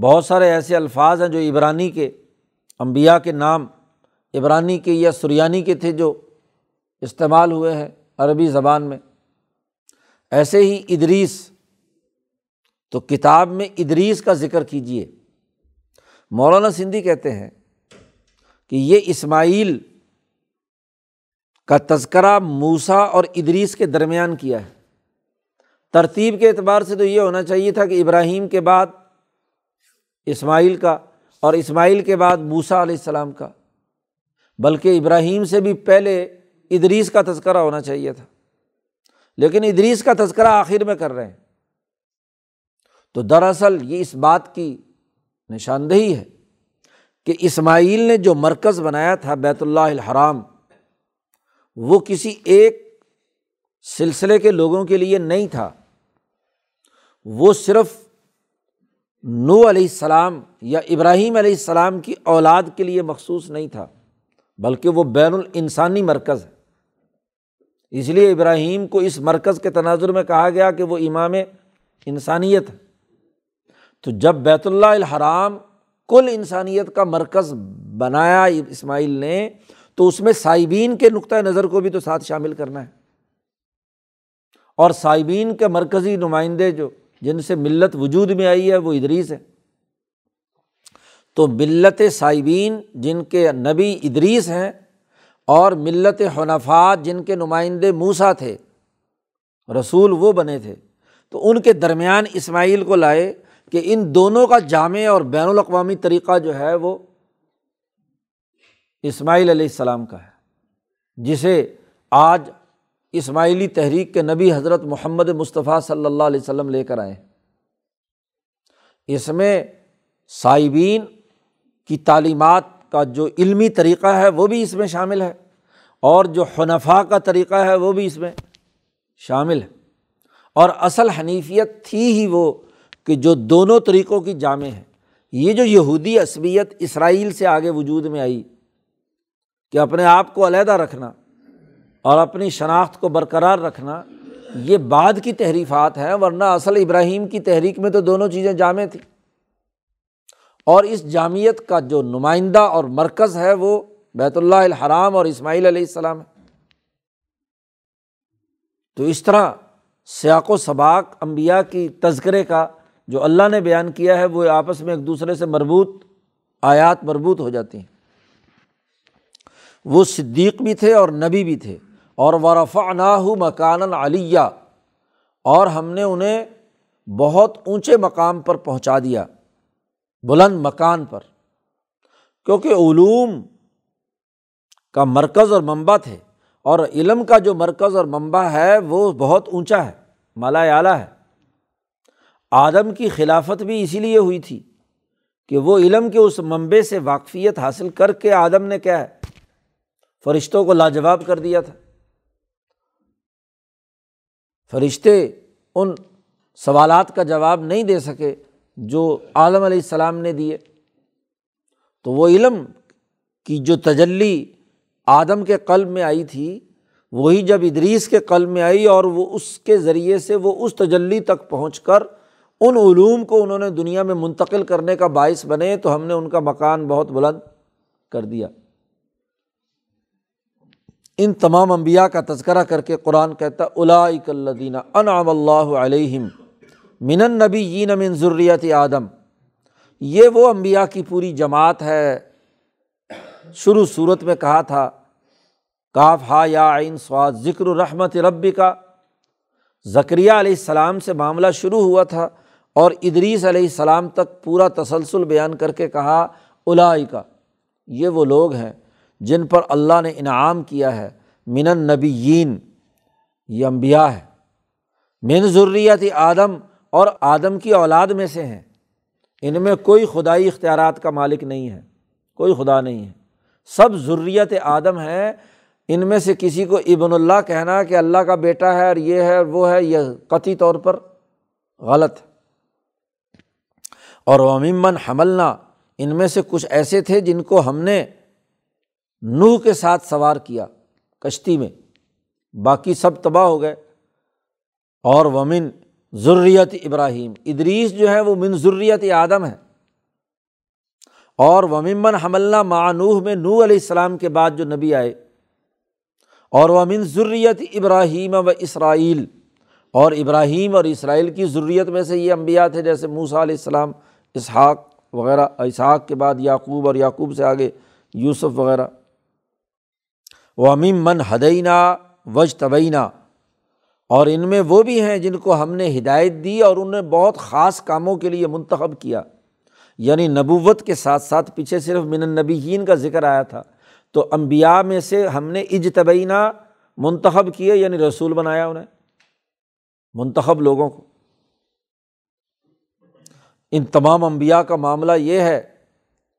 A: بہت سارے ایسے الفاظ ہیں جو عبرانی کے امبیا کے نام، عبرانی کے یا سریانی کے تھے جو استعمال ہوئے ہیں عربی زبان میں۔ ایسے ہی ادریس، تو کتاب میں ادریس کا ذکر کیجیے مولانا سندھی کہتے ہیں کہ یہ اسماعیل کا تذکرہ موسا اور ادریس کے درمیان کیا ہے۔ ترتیب کے اعتبار سے تو یہ ہونا چاہیے تھا کہ ابراہیم کے بعد اسماعیل کا اور اسماعیل کے بعد موسا علیہ السلام کا، بلکہ ابراہیم سے بھی پہلے ادریس کا تذکرہ ہونا چاہیے تھا۔ لیکن ادریس کا تذکرہ آخر میں کر رہے ہیں۔ تو دراصل یہ اس بات کی نشاندہی ہے کہ اسماعیل نے جو مرکز بنایا تھا بیت اللہ الحرام، وہ کسی ایک سلسلے کے لوگوں کے لیے نہیں تھا۔ وہ صرف نو علیہ السلام یا ابراہیم علیہ السلام کی اولاد کے لیے مخصوص نہیں تھا، بلکہ وہ بین الانسانی مرکز ہے۔ اس لیے ابراہیم کو اس مرکز کے تناظر میں کہا گیا کہ وہ امام انسانیت ہے۔ تو جب بیت اللہ الحرام کل انسانیت کا مرکز بنایا اسماعیل نے، تو اس میں صائبین کے نقطۂ نظر کو بھی تو ساتھ شامل کرنا ہے۔ اور صائبین کے مرکزی نمائندے جو جن سے ملت وجود میں آئی ہے، وہ ادریس ہے تو ملت صائبین جن کے نبی ادریس ہیں اور ملت حنفات جن کے نمائندے موسا تھے، رسول وہ بنے تھے۔ تو ان کے درمیان اسماعیل کو لائے کہ ان دونوں کا جامع اور بین الاقوامی طریقہ جو ہے وہ اسماعیل علیہ السلام کا ہے، جسے آج اسماعیلی تحریک کے نبی حضرت محمد مصطفیٰ صلی اللہ علیہ وسلم لے کر آئے۔ اس میں صائبین کی تعلیمات کا جو علمی طریقہ ہے وہ بھی اس میں شامل ہے اور جو حنفا کا طریقہ ہے وہ بھی اس میں شامل ہے۔ اور اصل حنیفیت تھی ہی وہ کہ جو دونوں طریقوں کی جامع ہے۔ یہ جو یہودی عصبیت اسرائیل سے آگے وجود میں آئی کہ اپنے آپ کو علیحدہ رکھنا اور اپنی شناخت کو برقرار رکھنا، یہ بعد کی تحریفات ہیں، ورنہ اصل ابراہیم کی تحریک میں تو دونوں چیزیں جامع تھیں۔ اور اس جامعت کا جو نمائندہ اور مرکز ہے، وہ بیت اللہ الحرام اور اسماعیل علیہ السلام ہے۔ تو اس طرح سیاق و سباق امبیا کی تذکرے کا جو اللہ نے بیان کیا ہے، وہ آپس میں ایک دوسرے سے مربوط، آیات مربوط ہو جاتی ہیں۔ وہ صدیق بھی تھے اور نبی بھی تھے۔ اور ورفا نا مکان علیہ، اور ہم نے انہیں بہت اونچے مقام پر پہنچا دیا، بلند مکان پر۔ کیونکہ علوم کا مرکز اور منبع تھے، اور علم کا جو مرکز اور منبع ہے، وہ بہت اونچا ہے، مالا اعلیٰ ہے۔ آدم کی خلافت بھی اسی لیے ہوئی تھی کہ وہ علم کے اس منبع سے واقفیت حاصل کر کے آدم نے کیا ہے، فرشتوں کو لاجواب کر دیا تھا۔ فرشتے ان سوالات کا جواب نہیں دے سکے جو عالم علیہ السلام نے دیے۔ تو وہ علم کی جو تجلی آدم کے قلب میں آئی تھی، وہی جب ادریس کے قلب میں آئی اور وہ اس کے ذریعے سے وہ اس تجلی تک پہنچ کر ان علوم کو انہوں نے دنیا میں منتقل کرنے کا باعث بنے، تو ہم نے ان کا مکان بہت بلند کر دیا۔ ان تمام انبیاء کا تذکرہ کر کے قرآن کہتا الادینہ انعام اللہ علیہم من نبی یین من ضروریت آدم. یہ وہ امبیا کی پوری جماعت ہے۔ شروع صورت میں کہا تھا، کاف ہا یا عین سواد ذکر الرحمت ربی کا ذکریہ علیہ السلام سے معاملہ شروع ہوا تھا اور ادریس علیہ السلام تک پورا تسلسل بیان کر کے کہا الائی کا یہ وہ لوگ ہیں جن پر اللہ نے انعام کیا ہے، من النبیین، یہ انبیاء ہے من ضروریت آدم اور آدم کی اولاد میں سے ہیں۔ ان میں کوئی خدائی اختیارات کا مالک نہیں ہے، کوئی خدا نہیں ہے۔ سب ضروریت آدم ہے ان میں سے کسی کو ابن اللہ کہنا کہ اللہ کا بیٹا ہے اور یہ ہے اور وہ ہے، یہ قطعی طور پر غلط۔ ہے اور ومن حملنا، ان میں سے کچھ ایسے تھے جن کو ہم نے نوح کے ساتھ سوار کیا کشتی میں۔ باقی سب تباہ ہو گئے۔ اور ومن ضروریت ابراہیم۔ ادریس جو ہے وہ من ضروریت آدم ہے۔ اور ومن حملہ معانوح میں نو علیہ السلام کے بعد جو نبی آئے۔ اور ومن ضروریت ابراہیم و اسرائیل۔ اور ابراہیم اور اسرائیل کی ضروریت میں سے یہ انبیاء تھے جیسے موسا علیہ السلام، اسحاق وغیرہ، اسحاق کے بعد یعقوب اور یعقوب سے آگے، یوسف وغیرہ۔ و من ہدینہ وج طبینہ اور ان میں وہ بھی ہیں جن کو ہم نے ہدایت دی اور انہیں بہت خاص کاموں کے لیے منتخب کیا۔ یعنی نبوت کے ساتھ ساتھ پیچھے صرف من النبیین کا ذکر آیا تھا۔ تو امبیا میں سے ہم نے اجتبینہ منتخب کیے یعنی رسول بنایا انہیں۔ منتخب لوگوں کو۔ ان تمام امبیا کا معاملہ یہ ہے،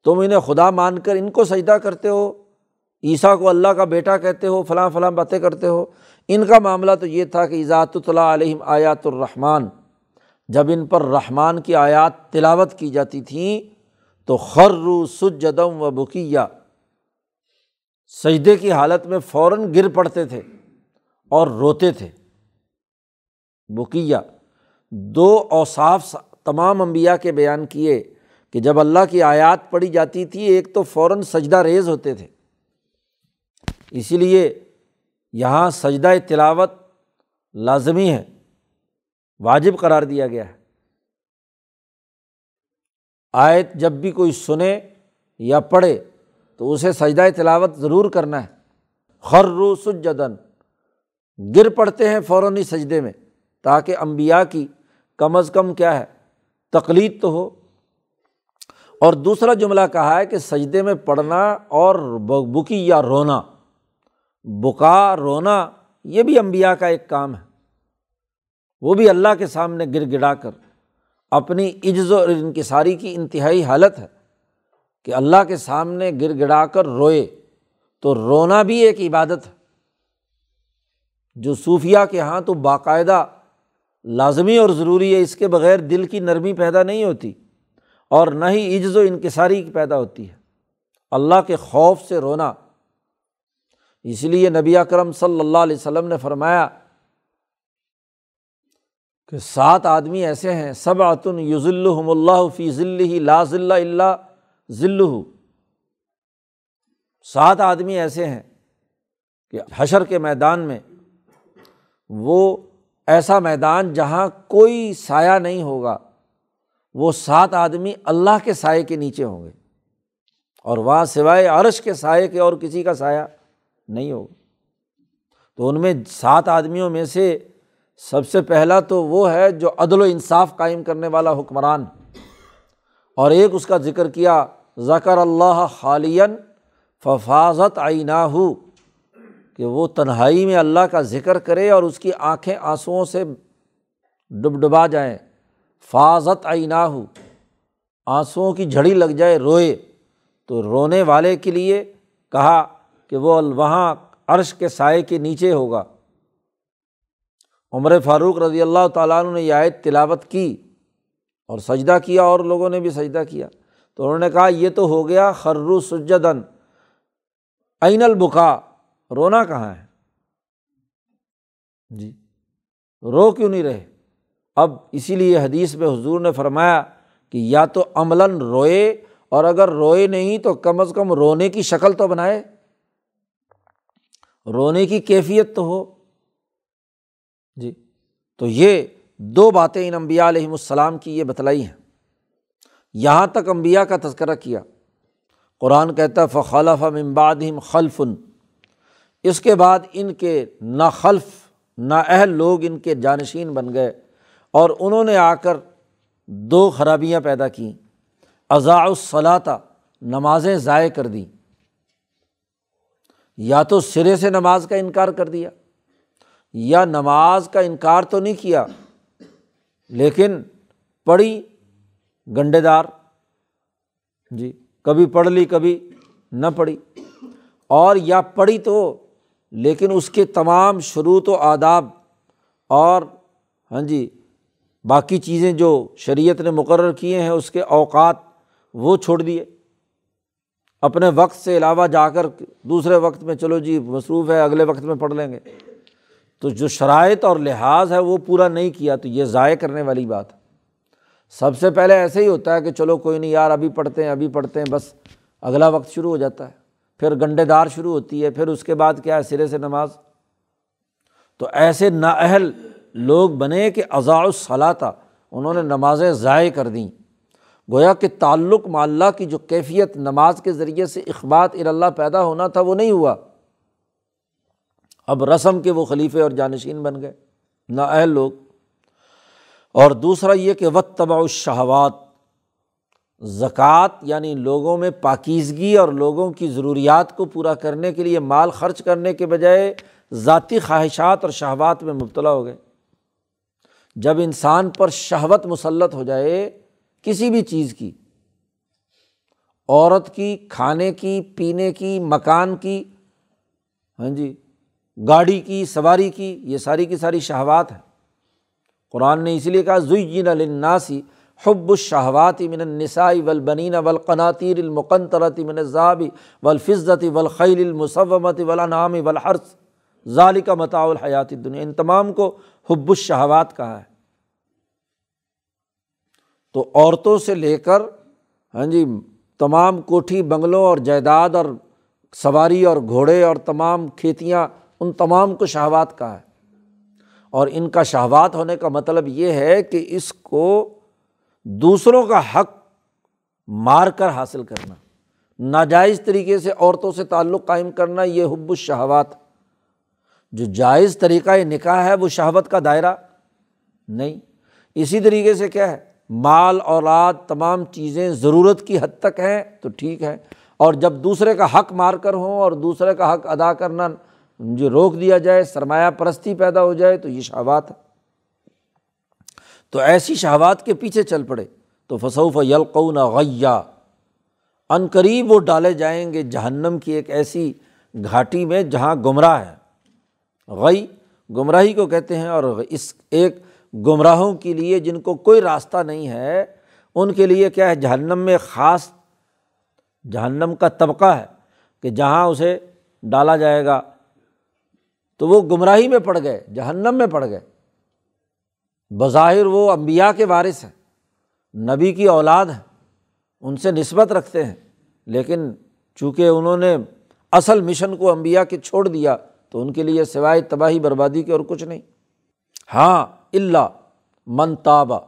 A: تم انہیں خدا مان کر ان کو سجدہ کرتے ہو۔ عیسیٰ کو اللہ کا بیٹا کہتے ہو، فلاں فلاں باتیں کرتے ہو۔ ان کا معاملہ تو یہ تھا کہ ایزات اللہ علیہم آیات الرحمٰن، جب ان پر رحمان کی آیات تلاوت کی جاتی تھیں، تو خرو سجدم و بکیہ سجدے کی حالت میں فوراً گر پڑتے تھے اور روتے تھے۔ بکیہ دو اوصاف تمام انبیاء کے بیان کیے کہ جب اللہ کی آیات پڑھی جاتی تھی، ایک تو فوراً سجدہ ریز ہوتے تھے۔ اسی لیے یہاں سجدہ تلاوت لازمی ہے، واجب قرار دیا گیا ہے۔ آیت جب بھی کوئی سنے یا پڑھے تو اسے سجدہ تلاوت ضرور کرنا ہے۔ خرو سجدن گر پڑتے ہیں فوراً سجدے میں، تاکہ امبیا کی کم از کم کیا ہے، تقلید تو ہو۔ اور دوسرا جملہ کہا ہے کہ سجدے میں پڑھنا اور بکی یا رونا بکا، رونا، یہ بھی امبیا کا ایک کام ہے۔ وہ بھی اللہ کے سامنے گر گڑا کر اپنی عجز و انکساری کی انتہائی حالت ہے کہ اللہ کے سامنے گر گڑا کر روئے، تو رونا بھی ایک عبادت ہے۔ جو صوفیہ کے یہاں تو باقاعدہ لازمی اور ضروری ہے، اس کے بغیر دل کی نرمی پیدا نہیں ہوتی اور نہ ہی عجز و انکساری پیدا ہوتی ہے۔ اللہ کے خوف سے رونا اس لیے نبی اکرم صلی اللہ علیہ وسلم نے فرمایا کہ سات آدمی ایسے ہیں سب عطن یوز الحم اللہ فی ذی لا ذلّہ اللہ ذل سات آدمی ایسے ہیں کہ حشر کے میدان میں، وہ ایسا میدان جہاں کوئی سایہ نہیں ہوگا، وہ سات آدمی اللہ کے سائے کے نیچے ہوں گے۔ اور وہاں سوائے عرش کے سائے کے اور کسی کا سایہ نہیں ہوگا تو ان میں سات آدمیوں میں سے سب سے پہلا تو وہ ہے جو عدل و انصاف قائم کرنے والا حکمران۔ اور ایک اس کا ذکر کیا، ذکر اللہ خالین ففاظت آئینہ ہو کہ وہ تنہائی میں اللہ کا ذکر کرے اور اس کی آنکھیں آنسوؤں سے ڈب ڈبا جائیں۔ فاضت آئینہ ہو آنسوؤں کی جھڑی لگ جائے، روئے۔ تو رونے والے کے لیے کہا کہ وہ وہاں عرش کے سائے کے نیچے ہوگا۔ عمر فاروق رضی اللہ تعالیٰ عنہ نے یہ آیت تلاوت کی اور سجدہ کیا اور لوگوں نے بھی سجدہ کیا۔ تو انہوں نے کہا، یہ تو ہو گیا، خرو سجدن۔ عین البکا، رونا کہاں ہے؟ جی رو کیوں نہیں رہے؟ اب اسی لیے حدیث میں حضور نے فرمایا کہ یا تو عملاً روئے اور اگر روئے نہیں تو کم از کم رونے کی شکل تو بنائے۔ رونے کی کیفیت تو ہو۔ جی تو یہ دو باتیں ان امبیا علیہم السلام کی یہ بتلائی ہیں۔ یہاں تک امبیا کا تذکرہ کیا۔ قرآن کہتا فخلف ممبادم خلفن اس کے بعد ان کے نہ خلف، نہ اہل لوگ ان کے جانشین بن گئے۔ اور انہوں نے آ کر دو خرابیاں پیدا کیں۔ اضاء الصلاطہ نمازیں ضائع کر دیں۔ یا تو سرے سے نماز کا انکار کر دیا، یا نماز کا انکار تو نہیں کیا، لیکن پڑھی گنڈے دار جی کبھی پڑھ لی، کبھی نہ پڑھی۔ اور یا پڑھی تو، لیکن اس کے تمام شروط و آداب اور ہاں جی باقی چیزیں جو شریعت نے مقرر کیے ہیں، اس کے اوقات وہ چھوڑ دیے۔ اپنے وقت سے علاوہ جا کر دوسرے وقت میں چلو جی مصروف ہے، اگلے وقت میں پڑھ لیں گے۔ تو جو شرائط اور لحاظ ہے وہ پورا نہیں کیا، تو یہ ضائع کرنے والی بات۔ ہے سب سے پہلے ایسے ہی ہوتا ہے کہ چلو کوئی نہیں، یار ابھی پڑھتے ہیں، ابھی پڑھتے ہیں، بس اگلا وقت شروع ہو جاتا ہے۔ پھر گنڈے دار شروع ہوتی ہے، پھر اس کے بعد کیا ہے، سرے سے نماز۔ تو ایسے نااہل لوگ بنے کہ اضاء الصلاح تھا انہوں نے نمازیں ضائع کر دیں۔ گویا کہ تعلق معلّہ کی جو کیفیت نماز کے ذریعے سے اخبات اللہ پیدا ہونا تھا وہ نہیں ہوا۔ اب رسم کے وہ خلیفے اور جانشین بن گئے نااہل لوگ۔ اور دوسرا یہ کہ وط تباء الشہوات زکوٰۃ یعنی لوگوں میں پاکیزگی اور لوگوں کی ضروریات کو پورا کرنے کے لیے مال خرچ کرنے کے بجائے ذاتی خواہشات اور شہوات میں مبتلا ہو گئے۔ جب انسان پر شہوت مسلط ہو جائے کسی بھی چیز کی، عورت کی، کھانے کی، پینے کی، مکان کی ہاں جی گاڑی کی، سواری کی، یہ ساری کی ساری شہوات ہیں۔ قرآن نے اس لیے کہا، زین الناسی حب الشہوات من النسائی ولبنین ولقناطیر المقنطرت من ضابی ولفظت ولخیل المصومت ولانعام ولحرس ظالی کا متاع الحیات دنیا ان تمام کو حب الشہوات کہا ہے۔ تو عورتوں سے لے کر ہاں جی تمام کوٹھی بنگلوں اور جائیداد اور سواری اور گھوڑے اور تمام کھیتیاں ان تمام کو شہوات کا ہے۔ اور ان کا شہوات ہونے کا مطلب یہ ہے کہ اس کو دوسروں کا حق مار کر حاصل کرنا، ناجائز طریقے سے عورتوں سے تعلق قائم کرنا، یہ حب الشہوات۔ جو جائز طریقۂ نکاح ہے، وہ شہوت کا دائرہ نہیں۔ اسی طریقے سے کیا ہے؟ مال، اولاد تمام چیزیں ضرورت کی حد تک ہیں تو ٹھیک ہے اور جب دوسرے کا حق مار کر ہوں اور دوسرے کا حق ادا کرنا جو روک دیا جائے، سرمایہ پرستی پیدا ہو جائے تو یہ شہوات ہے تو ایسی شہوات کے پیچھے چل پڑے۔ تو فصوف یلقون غیا عن قریب وہ ڈالے جائیں گے جہنم کی ایک ایسی گھاٹی میں جہاں گمراہ ہے غی، گمراہی کو کہتے ہیں اور اس ایک گمراہوں کے لیے جن کو کوئی راستہ نہیں ہے، ان کے لیے کیا ہے، جہنم میں خاص جہنم کا طبقہ ہے کہ جہاں اسے ڈالا جائے گا۔ تو وہ گمراہی میں پڑ گئے، جہنم میں پڑ گئے۔ بظاہر وہ امبیا کے وارث ہیں، نبی کی اولاد ہیں، ان سے نسبت رکھتے ہیں۔ لیکن چونکہ انہوں نے اصل مشن کو امبیا کے چھوڑ دیا، تو ان کے لیے سوائے تباہی بربادی کے اور کچھ نہیں۔ ہاں اللہ منتابہ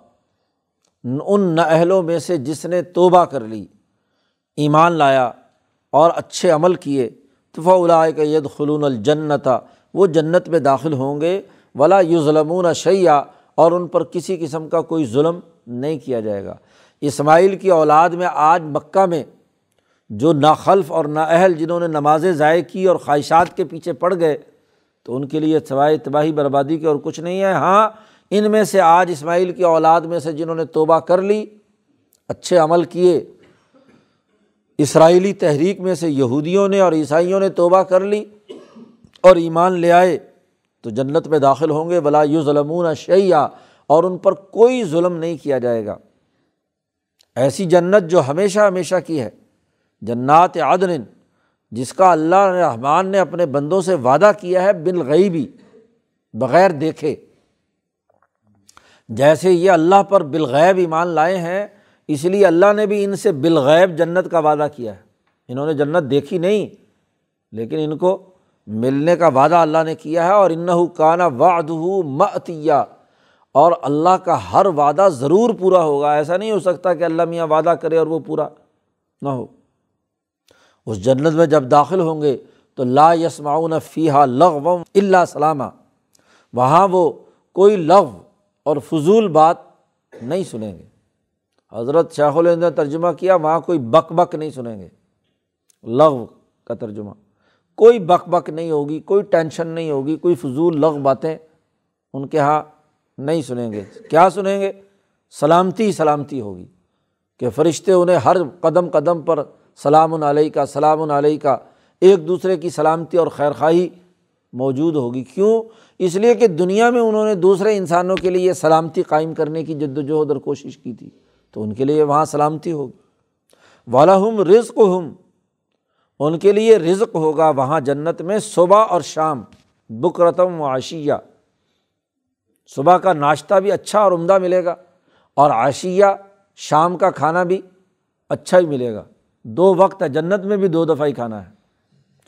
A: ان نہلوں میں سے جس نے توبہ کر لی، ایمان لایا اور اچھے عمل کیے طفا کا ید خلون الجنتا وہ جنت میں داخل ہوں گے، ولا یو ظلمون شیا اور ان پر کسی قسم کا کوئی ظلم نہیں کیا جائے گا۔ اسماعیل کی اولاد میں آج مکہ میں جو ناخلف اور نااہل جنہوں نے نمازیں ضائع کی اور خواہشات کے پیچھے پڑ گئے، تو ان کے لیے سوائے تباہی بربادی کے اور کچھ نہیں ہے۔ ہاں ان میں سے آج اسماعیل کی اولاد میں سے جنہوں نے توبہ کر لی، اچھے عمل کیے۔ اسرائیلی تحریک میں سے یہودیوں نے اور عیسائیوں نے توبہ کر لی اور ایمان لے آئے تو جنت میں داخل ہوں گے۔ بلا یو ظلمون شیا اور ان پر کوئی ظلم نہیں کیا جائے گا۔ ایسی جنت جو ہمیشہ ہمیشہ کی ہے۔ جنات عدن، جس کا اللہ رحمان نے اپنے بندوں سے وعدہ کیا ہے بالغیبی، بغیر دیکھے۔ جیسے یہ اللہ پر بالغیب ایمان لائے ہیں، اس لیے اللہ نے بھی ان سے بالغیب جنت کا وعدہ کیا ہے۔ انہوں نے جنت دیکھی نہیں، لیکن ان کو ملنے کا وعدہ اللہ نے کیا ہے اور ان کانا وعد معتیہ اور فضول بات نہیں سنیں گے۔ حضرت شاہ الند نے ترجمہ کیا، وہاں کوئی بک بک نہیں سنیں گے۔ لغ کا ترجمہ۔ کوئی بک بک نہیں ہوگی، کوئی ٹینشن نہیں ہوگی، کوئی فضول لغ باتیں ان کے یہاں نہیں سنیں گے۔ کیا سنیں گے؟ سلامتی سلامتی ہوگی کہ فرشتے انہیں ہر قدم قدم پر سلام علیہ کا سلام علیہ کا ایک دوسرے کی سلامتی اور خیر خواہی موجود ہوگی۔ کیوں؟ اس لیے کہ دنیا میں انہوں نے دوسرے انسانوں کے لیے سلامتی قائم کرنے کی جد وجہد اور کوشش کی تھی، تو ان کے لیے وہاں سلامتی ہوگی۔ والا ہم رزق ہم ان کے لیے رزق ہوگا وہاں جنت میں صبح اور شام بکرتم و عشیہ۔ صبح کا ناشتہ بھی اچھا اور عمدہ ملے گا، اور عشیہ، شام کا کھانا بھی اچھا ہی ملے گا۔ دو وقت ہے، جنت میں بھی دو دفعہ ہی کھانا ہے،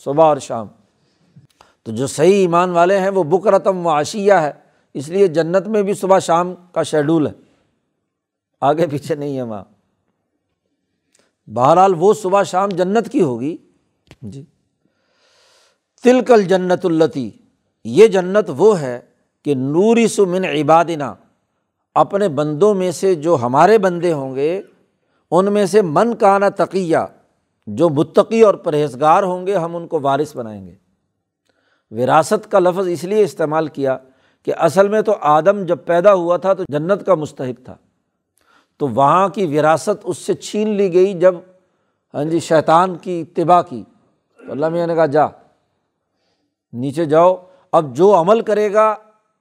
A: صبح اور شام۔ تو جو صحیح ایمان والے ہیں وہ بک رتم و عشیہ ہے۔ اس لیے جنت میں بھی صبح شام کا شیڈول ہے۔ آگے پیچھے نہیں ہے وہاں۔ بہرحال وہ صبح شام جنت کی ہوگی۔ جی۔ تلکل جنت التی یہ جنت وہ ہے کہ نوری سمن عبادنا۔ اپنے بندوں میں سے جو ہمارے بندے ہوں گے، ان میں سے من کا نا تقیہ۔ جو متقی اور پرہیزگار ہوں گے، ہم ان کو وارث بنائیں گے۔ وراثت کا لفظ اس لیے استعمال کیا کہ اصل میں تو آدم جب پیدا ہوا تھا تو جنت کا مستحق تھا۔ تو وہاں کی وراثت اس سے چھین لی گئی جب ہاں جی شیطان کی اتباع کی۔ تو اللہ میاں نے کہا، جا، نیچے جاؤ۔ اب جو عمل کرے گا،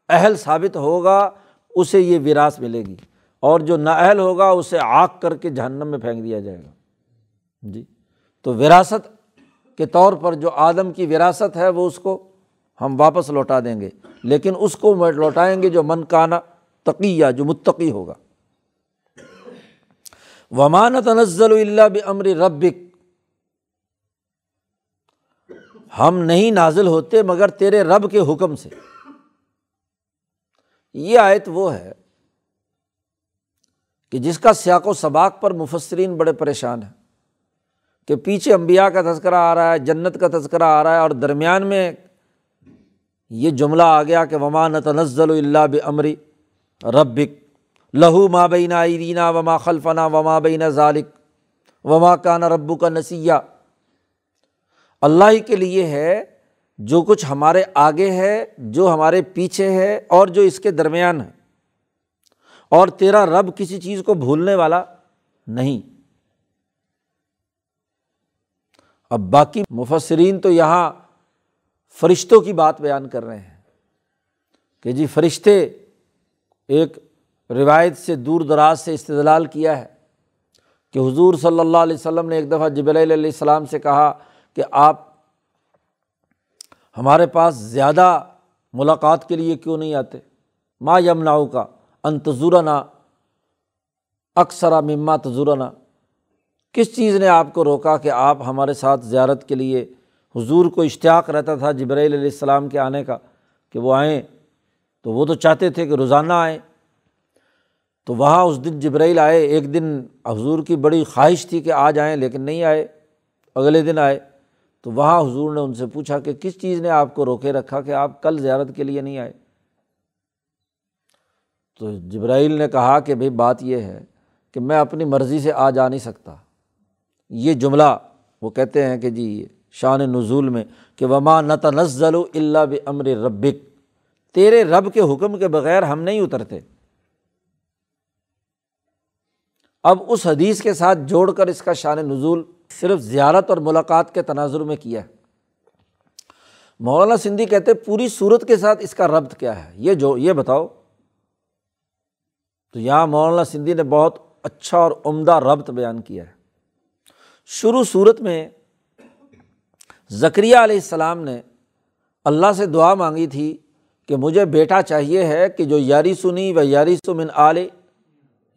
A: اہل ثابت ہوگا، اسے یہ وراث ملے گی۔ اور جو نااہل ہوگا، اسے آگ کر کے جہنم میں پھینک دیا جائے گا۔ جی تو وراثت کے طور پر جو آدم کی وراثت ہے، وہ اس کو ہم واپس لوٹا دیں گے۔ لیکن اس کو لوٹائیں گے جو من کانا تقیہ، جو متقی ہوگا۔ ومانت نزل اللہ بمر ربک۔ ہم نہیں نازل ہوتے مگر تیرے رب کے حکم سے۔ یہ آیت وہ ہے کہ جس کا سیاق و سباق پر مفسرین بڑے پریشان ہیں کہ پیچھے امبیا کا تذکرہ آ رہا ہے، جنت کا تذکرہ آ رہا ہے اور درمیان میں یہ جملہ آ گیا کہ وما نتنزل اللہ بمری ربک لہو ماں بینا ایرینا وما خلفنا وما بین ذالک وما کانا ربو کا نسیہ اللہ ہی کے لیے ہے جو کچھ ہمارے آگے ہے، جو ہمارے پیچھے ہے اور جو اس کے درمیان ہے۔ اور تیرا رب کسی چیز کو بھولنے والا نہیں۔ اب باقی مفسرین تو یہاں فرشتوں کی بات بیان کر رہے ہیں کہ جی فرشتے ایک روایت سے دور دراز سے استدلال کیا ہے کہ حضور صلی اللہ علیہ وسلم نے ایک دفعہ جب علیہ السلام سے کہا کہ آپ ہمارے پاس زیادہ ملاقات کے لیے کیوں نہیں آتے؟ ماں یمناؤ کا انتظورنا اکثرا مما تجورنا کس چیز نے آپ کو روکا کہ آپ ہمارے ساتھ زیارت کے لیے حضور کو اشتیاق رہتا تھا جبرائیل علیہ السلام کے آنے کا کہ وہ آئیں۔ تو وہ تو چاہتے تھے کہ روزانہ آئیں۔ تو وہاں اس دن جبرائیل آئے۔ ایک دن حضور کی بڑی خواہش تھی کہ آ جائیں لیکن نہیں آئے۔ اگلے دن آئے۔ تو وہاں حضور نے ان سے پوچھا کہ کس چیز نے آپ کو روکے رکھا کہ آپ کل زیارت کے لیے نہیں آئے؟ تو جبرائیل نے کہا کہ بھائی بات یہ ہے کہ میں اپنی مرضی سے آ جا نہیں سکتا۔ یہ جملہ وہ کہتے ہیں کہ جی یہ شان نزول میں کہ وما نتنزل اللہ بمر ربک تیرے رب کے حکم کے بغیر ہم نہیں اترتے۔ اب اس حدیث کے ساتھ جوڑ کر اس کا شان نزول صرف زیارت اور ملاقات کے تناظر میں کیا ہے۔ مولانا سندھی کہتے پوری صورت کے ساتھ اس کا ربط کیا ہے؟ یہ جو، یہ بتاؤ۔ تو یہاں مولانا سندھی نے بہت اچھا اور عمدہ ربط بیان کیا ہے۔ شروع صورت میں ذکریہ علیہ السلام نے اللہ سے دعا مانگی تھی کہ مجھے بیٹا چاہیے ہے کہ جو یاری سنی و یاری سمن آل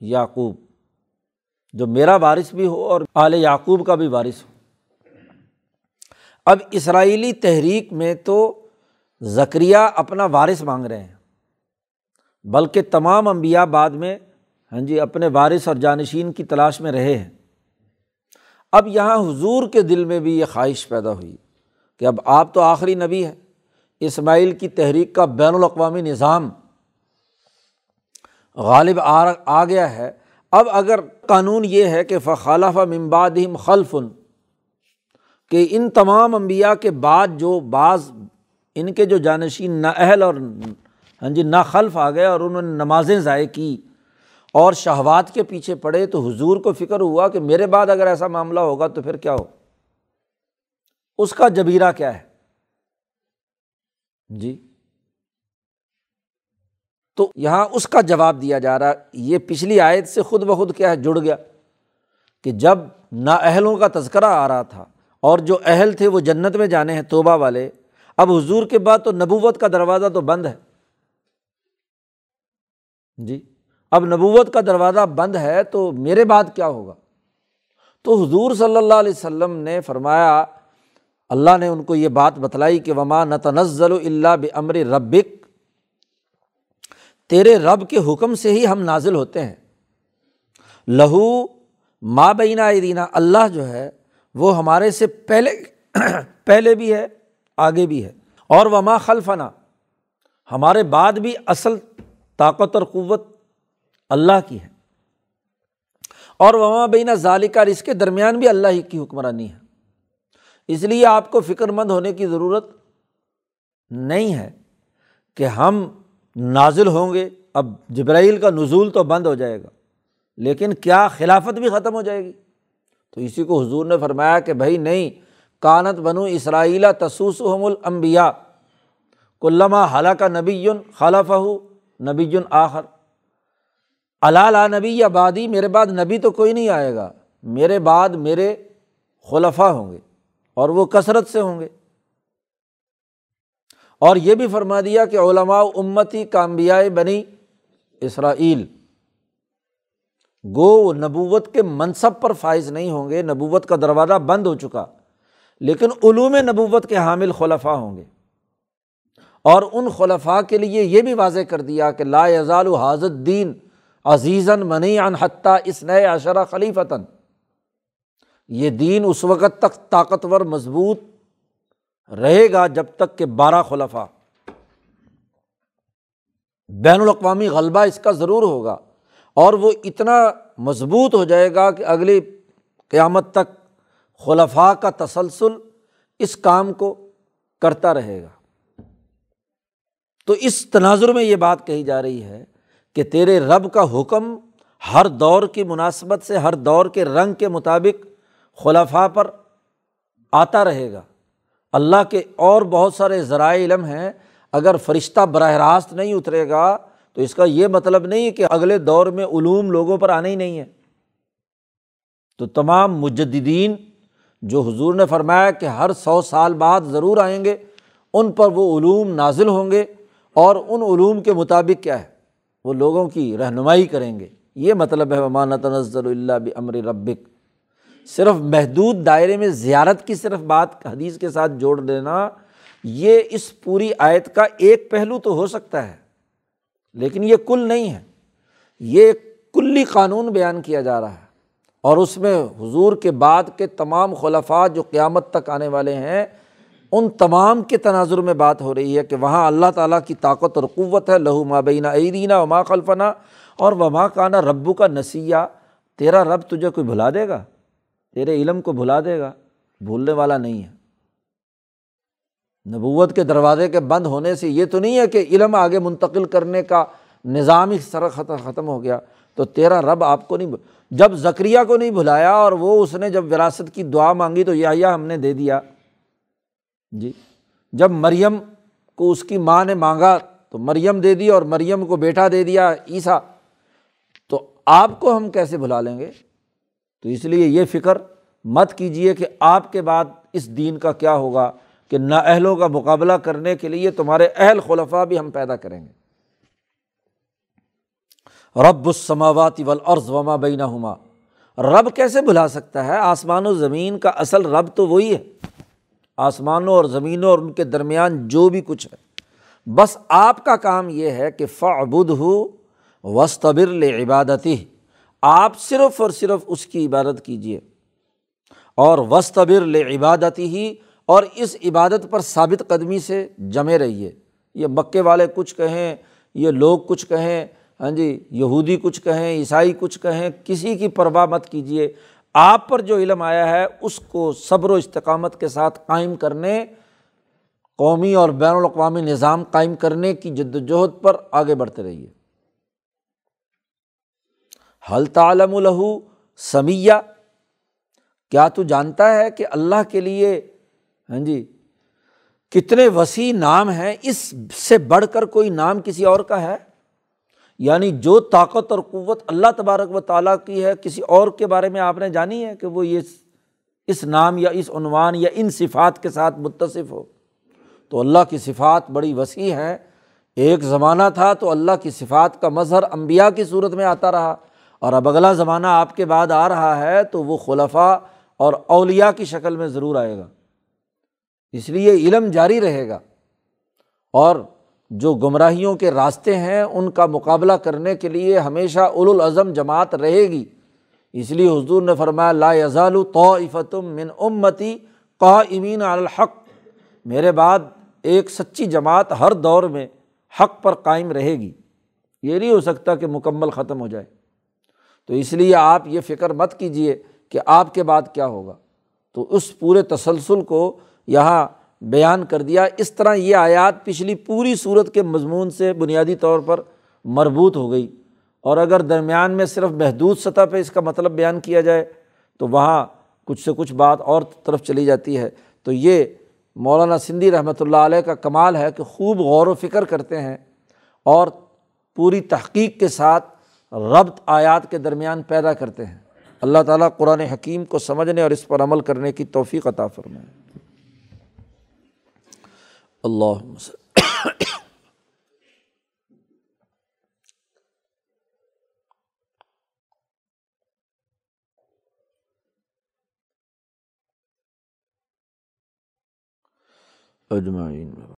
A: یعقوب، جو میرا وارث بھی ہو اور آل یعقوب کا بھی وارث ہو۔ اب اسرائیلی تحریک میں تو ذکریہ اپنا وارث مانگ رہے ہیں، بلکہ تمام انبیاء بعد میں ہاں جی اپنے وارث اور جانشین کی تلاش میں رہے ہیں۔ اب یہاں حضور کے دل میں بھی یہ خواہش پیدا ہوئی کہ اب آپ تو آخری نبی ہے اسماعیل کی تحریک کا بین الاقوامی نظام غالب آ گیا ہے۔ اب اگر قانون یہ ہے کہ فخالف ممباد خلفن کہ ان تمام انبیاء کے بعد جو بعض ان کے جو جانشین نا اہل اور ہاں جی نا خلف آ گئے اور انہوں نے نمازیں ضائع کی۔ اور شہوات کے پیچھے پڑے تو حضور کو فکر ہوا کہ میرے بعد اگر ایسا معاملہ ہوگا تو پھر کیا ہو؟ اس کا جبیرہ کیا ہے؟ جی۔ تو یہاں اس کا جواب دیا جا رہا، یہ پچھلی آیت سے خود بخود کیا ہے؟ جڑ گیا کہ جب نا اہلوں کا تذکرہ آ رہا تھا اور جو اہل تھے وہ جنت میں جانے ہیں توبہ والے، اب حضور کے بعد تو نبوت کا دروازہ تو بند ہے۔ جی۔ اب نبوت کا دروازہ بند ہے تو میرے بعد کیا ہوگا؟ تو حضور صلی اللہ علیہ وسلم نے فرمایا، اللہ نے ان کو یہ بات بتلائی کہ وما نتنزل اللہ بمر ربک تیرے رب کے حکم سے ہی ہم نازل ہوتے ہیں۔ لہو ماں بینا دینا اللہ جو ہے، وہ ہمارے سے پہلے پہلے بھی ہے، آگے بھی ہے۔ اور وما خلفنا۔ ہمارے بعد بھی اصل طاقت اور قوت اللہ کی ہے۔ اور وما بینا ظالقہ اس کے درمیان بھی اللہ ہی کی حکمرانی ہے۔ اس لیے آپ کو فکر مند ہونے کی ضرورت نہیں ہے کہ ہم نازل ہوں گے۔ اب جبرائیل کا نزول تو بند ہو جائے گا، لیکن کیا خلافت بھی ختم ہو جائے گی؟ تو اسی کو حضور نے فرمایا کہ بھائی نہیں، کانت بنو اسرائیلا تسوس حم المبیا کلّہ حالہ کا نبی خلف نبی آخر۔ اللہ نبی آبادی میرے بعد نبی تو کوئی نہیں آئے گا۔ میرے بعد میرے خلفہ ہوں گے اور وہ کثرت سے ہوں گے۔ اور یہ بھی فرما دیا کہ علماء امتی کامبیائے بنی اسرائیل، گو نبوت کے منصب پر فائز نہیں ہوں گے، نبوت کا دروازہ بند ہو چکا۔ لیکن علوم نبوت کے حامل خلفہ ہوں گے۔ اور ان خلفاء کے لیے یہ بھی واضح کر دیا کہ لا یزال حاضر دین عزیزاً منی ان حتیٰ اس نئے اشرا خلیفتاً۔ یہ دین اس وقت تک طاقتور مضبوط رہے گا جب تک کہ بارہ خلفہ بین الاقوامی غلبہ اس کا ضرور ہوگا اور وہ اتنا مضبوط ہو جائے گا کہ اگلی قیامت تک خلفاء کا تسلسل اس کام کو کرتا رہے گا۔ تو اس تناظر میں یہ بات کہی جا رہی ہے کہ تیرے رب کا حکم ہر دور کی مناسبت سے، ہر دور کے رنگ کے مطابق خلفاء پر آتا رہے گا۔ اللہ کے اور بہت سارے ذرائع علم ہیں۔ اگر فرشتہ براہ راست نہیں اترے گا تو اس کا یہ مطلب نہیں کہ اگلے دور میں علوم لوگوں پر آنا ہی نہیں ہے۔ تو تمام مجدین جو حضور نے فرمایا کہ ہر سو سال بعد ضرور آئیں گے، ان پر وہ علوم نازل ہوں گے اور ان علوم کے مطابق کیا ہے؟ وہ لوگوں کی رہنمائی کریں گے۔ یہ مطلب ہے مانت نظر اللہ بمر ربک صرف محدود دائرے میں زیارت کی صرف بات حدیث کے ساتھ جوڑ دینا، یہ اس پوری آیت کا ایک پہلو تو ہو سکتا ہے، لیکن یہ کل نہیں ہے۔ یہ کلی قانون بیان کیا جا رہا ہے۔ اور اس میں حضور کے بعد کے تمام خلفات جو قیامت تک آنے والے ہیں ان تمام کے تناظر میں بات ہو رہی ہے کہ وہاں اللہ تعالیٰ کی طاقت اور قوت ہے، لہو مابینہ عیدینہ وما خلفنا، اور وما کانا ربو کا نسیہ، تیرا رب تجھے کوئی بھلا دے گا؟ تیرے علم کو بھلا دے گا؟ بھولنے والا نہیں ہے۔ نبوت کے دروازے کے بند ہونے سے یہ تو نہیں ہے کہ علم آگے منتقل کرنے کا نظام ہی سر ختم ہو گیا۔ تو تیرا رب آپ کو نہیں جب ذکریہ کو نہیں بھلایا اور وہ اس نے جب وراثت کی دعا مانگی تو یہ ہم نے دے دیا۔ جی۔ جب مریم کو اس کی ماں نے مانگا تو مریم دے دی اور مریم کو بیٹا دے دیا عیسیٰ۔ تو آپ کو ہم کیسے بھلا لیں گے؟ تو اس لیے یہ فکر مت کیجیے کہ آپ کے بعد اس دین کا کیا ہوگا کہ نا اہلوں کا مقابلہ کرنے کے لیے تمہارے اہل خلفہ بھی ہم پیدا کریں گے۔ رب السماوات والارض وما بینہما۔ رب کیسے بھلا سکتا ہے؟ آسمان و زمین کا اصل رب تو وہی ہے۔ آسمانوں اور زمینوں اور ان کے درمیان جو بھی کچھ ہے۔ بس آپ کا کام یہ ہے کہ فعبد ہو وسطبر عبادتی آپ صرف اور صرف اس کی عبادت کیجیے اور وسطبر عبادتی ہی اور اس عبادت پر ثابت قدمی سے جمے رہیے۔ یہ مکے والے کچھ کہیں، یہ لوگ کچھ کہیں ہاں جی یہودی کچھ کہیں، عیسائی کچھ کہیں، کسی کی پرواہ مت کیجیے آپ پر جو علم آیا ہے، اس کو صبر و استقامت کے ساتھ قائم کرنے، قومی اور بین الاقوامی نظام قائم کرنے کی جد وجہد پر آگے بڑھتے رہیے۔ حل تعلم الہو سمیہ؟ کیا تو جانتا ہے کہ اللہ کے لیے ہاں جی کتنے وسیع نام ہیں؟ اس سے بڑھ کر کوئی نام کسی اور کا ہے؟ یعنی جو طاقت اور قوت اللہ تبارک و تعالیٰ کی ہے، کسی اور کے بارے میں آپ نے جانی ہے کہ وہ یہ اس نام یا اس عنوان یا ان صفات کے ساتھ متصف ہو؟ تو اللہ کی صفات بڑی وسیع ہیں۔ ایک زمانہ تھا تو اللہ کی صفات کا مظہر امبیا کی صورت میں آتا رہا۔ اور اب اگلا زمانہ آپ کے بعد آ رہا ہے تو وہ خلفہ اور اولیا کی شکل میں ضرور آئے گا۔ اس لیے علم جاری رہے گا۔ اور جو گمراہیوں کے راستے ہیں، ان کا مقابلہ کرنے کے لیے ہمیشہ الاظم جماعت رہے گی۔ اس لیے حضور نے فرمایا، لا یزال تو من امتی قا امین الحق۔ میرے بعد ایک سچی جماعت ہر دور میں حق پر قائم رہے گی۔ یہ نہیں ہو سکتا کہ مکمل ختم ہو جائے۔ تو اس لیے آپ یہ فکر مت کیجیے کہ آپ کے بعد کیا ہوگا۔ تو اس پورے تسلسل کو یہاں بیان کر دیا۔ اس طرح یہ آیات پچھلی پوری صورت کے مضمون سے بنیادی طور پر مربوط ہو گئی۔ اور اگر درمیان میں صرف محدود سطح پہ اس کا مطلب بیان کیا جائے، تو وہاں کچھ سے کچھ بات اور طرف چلی جاتی ہے۔ تو یہ مولانا سندھی رحمۃ اللہ علیہ کا کمال ہے کہ خوب غور و فکر کرتے ہیں اور پوری تحقیق کے ساتھ ربط آیات کے درمیان پیدا کرتے ہیں۔ اللہ تعالیٰ قرآن حکیم کو سمجھنے اور اس پر عمل کرنے کی توفیق عطا فرمائے۔ اللہ اجمعین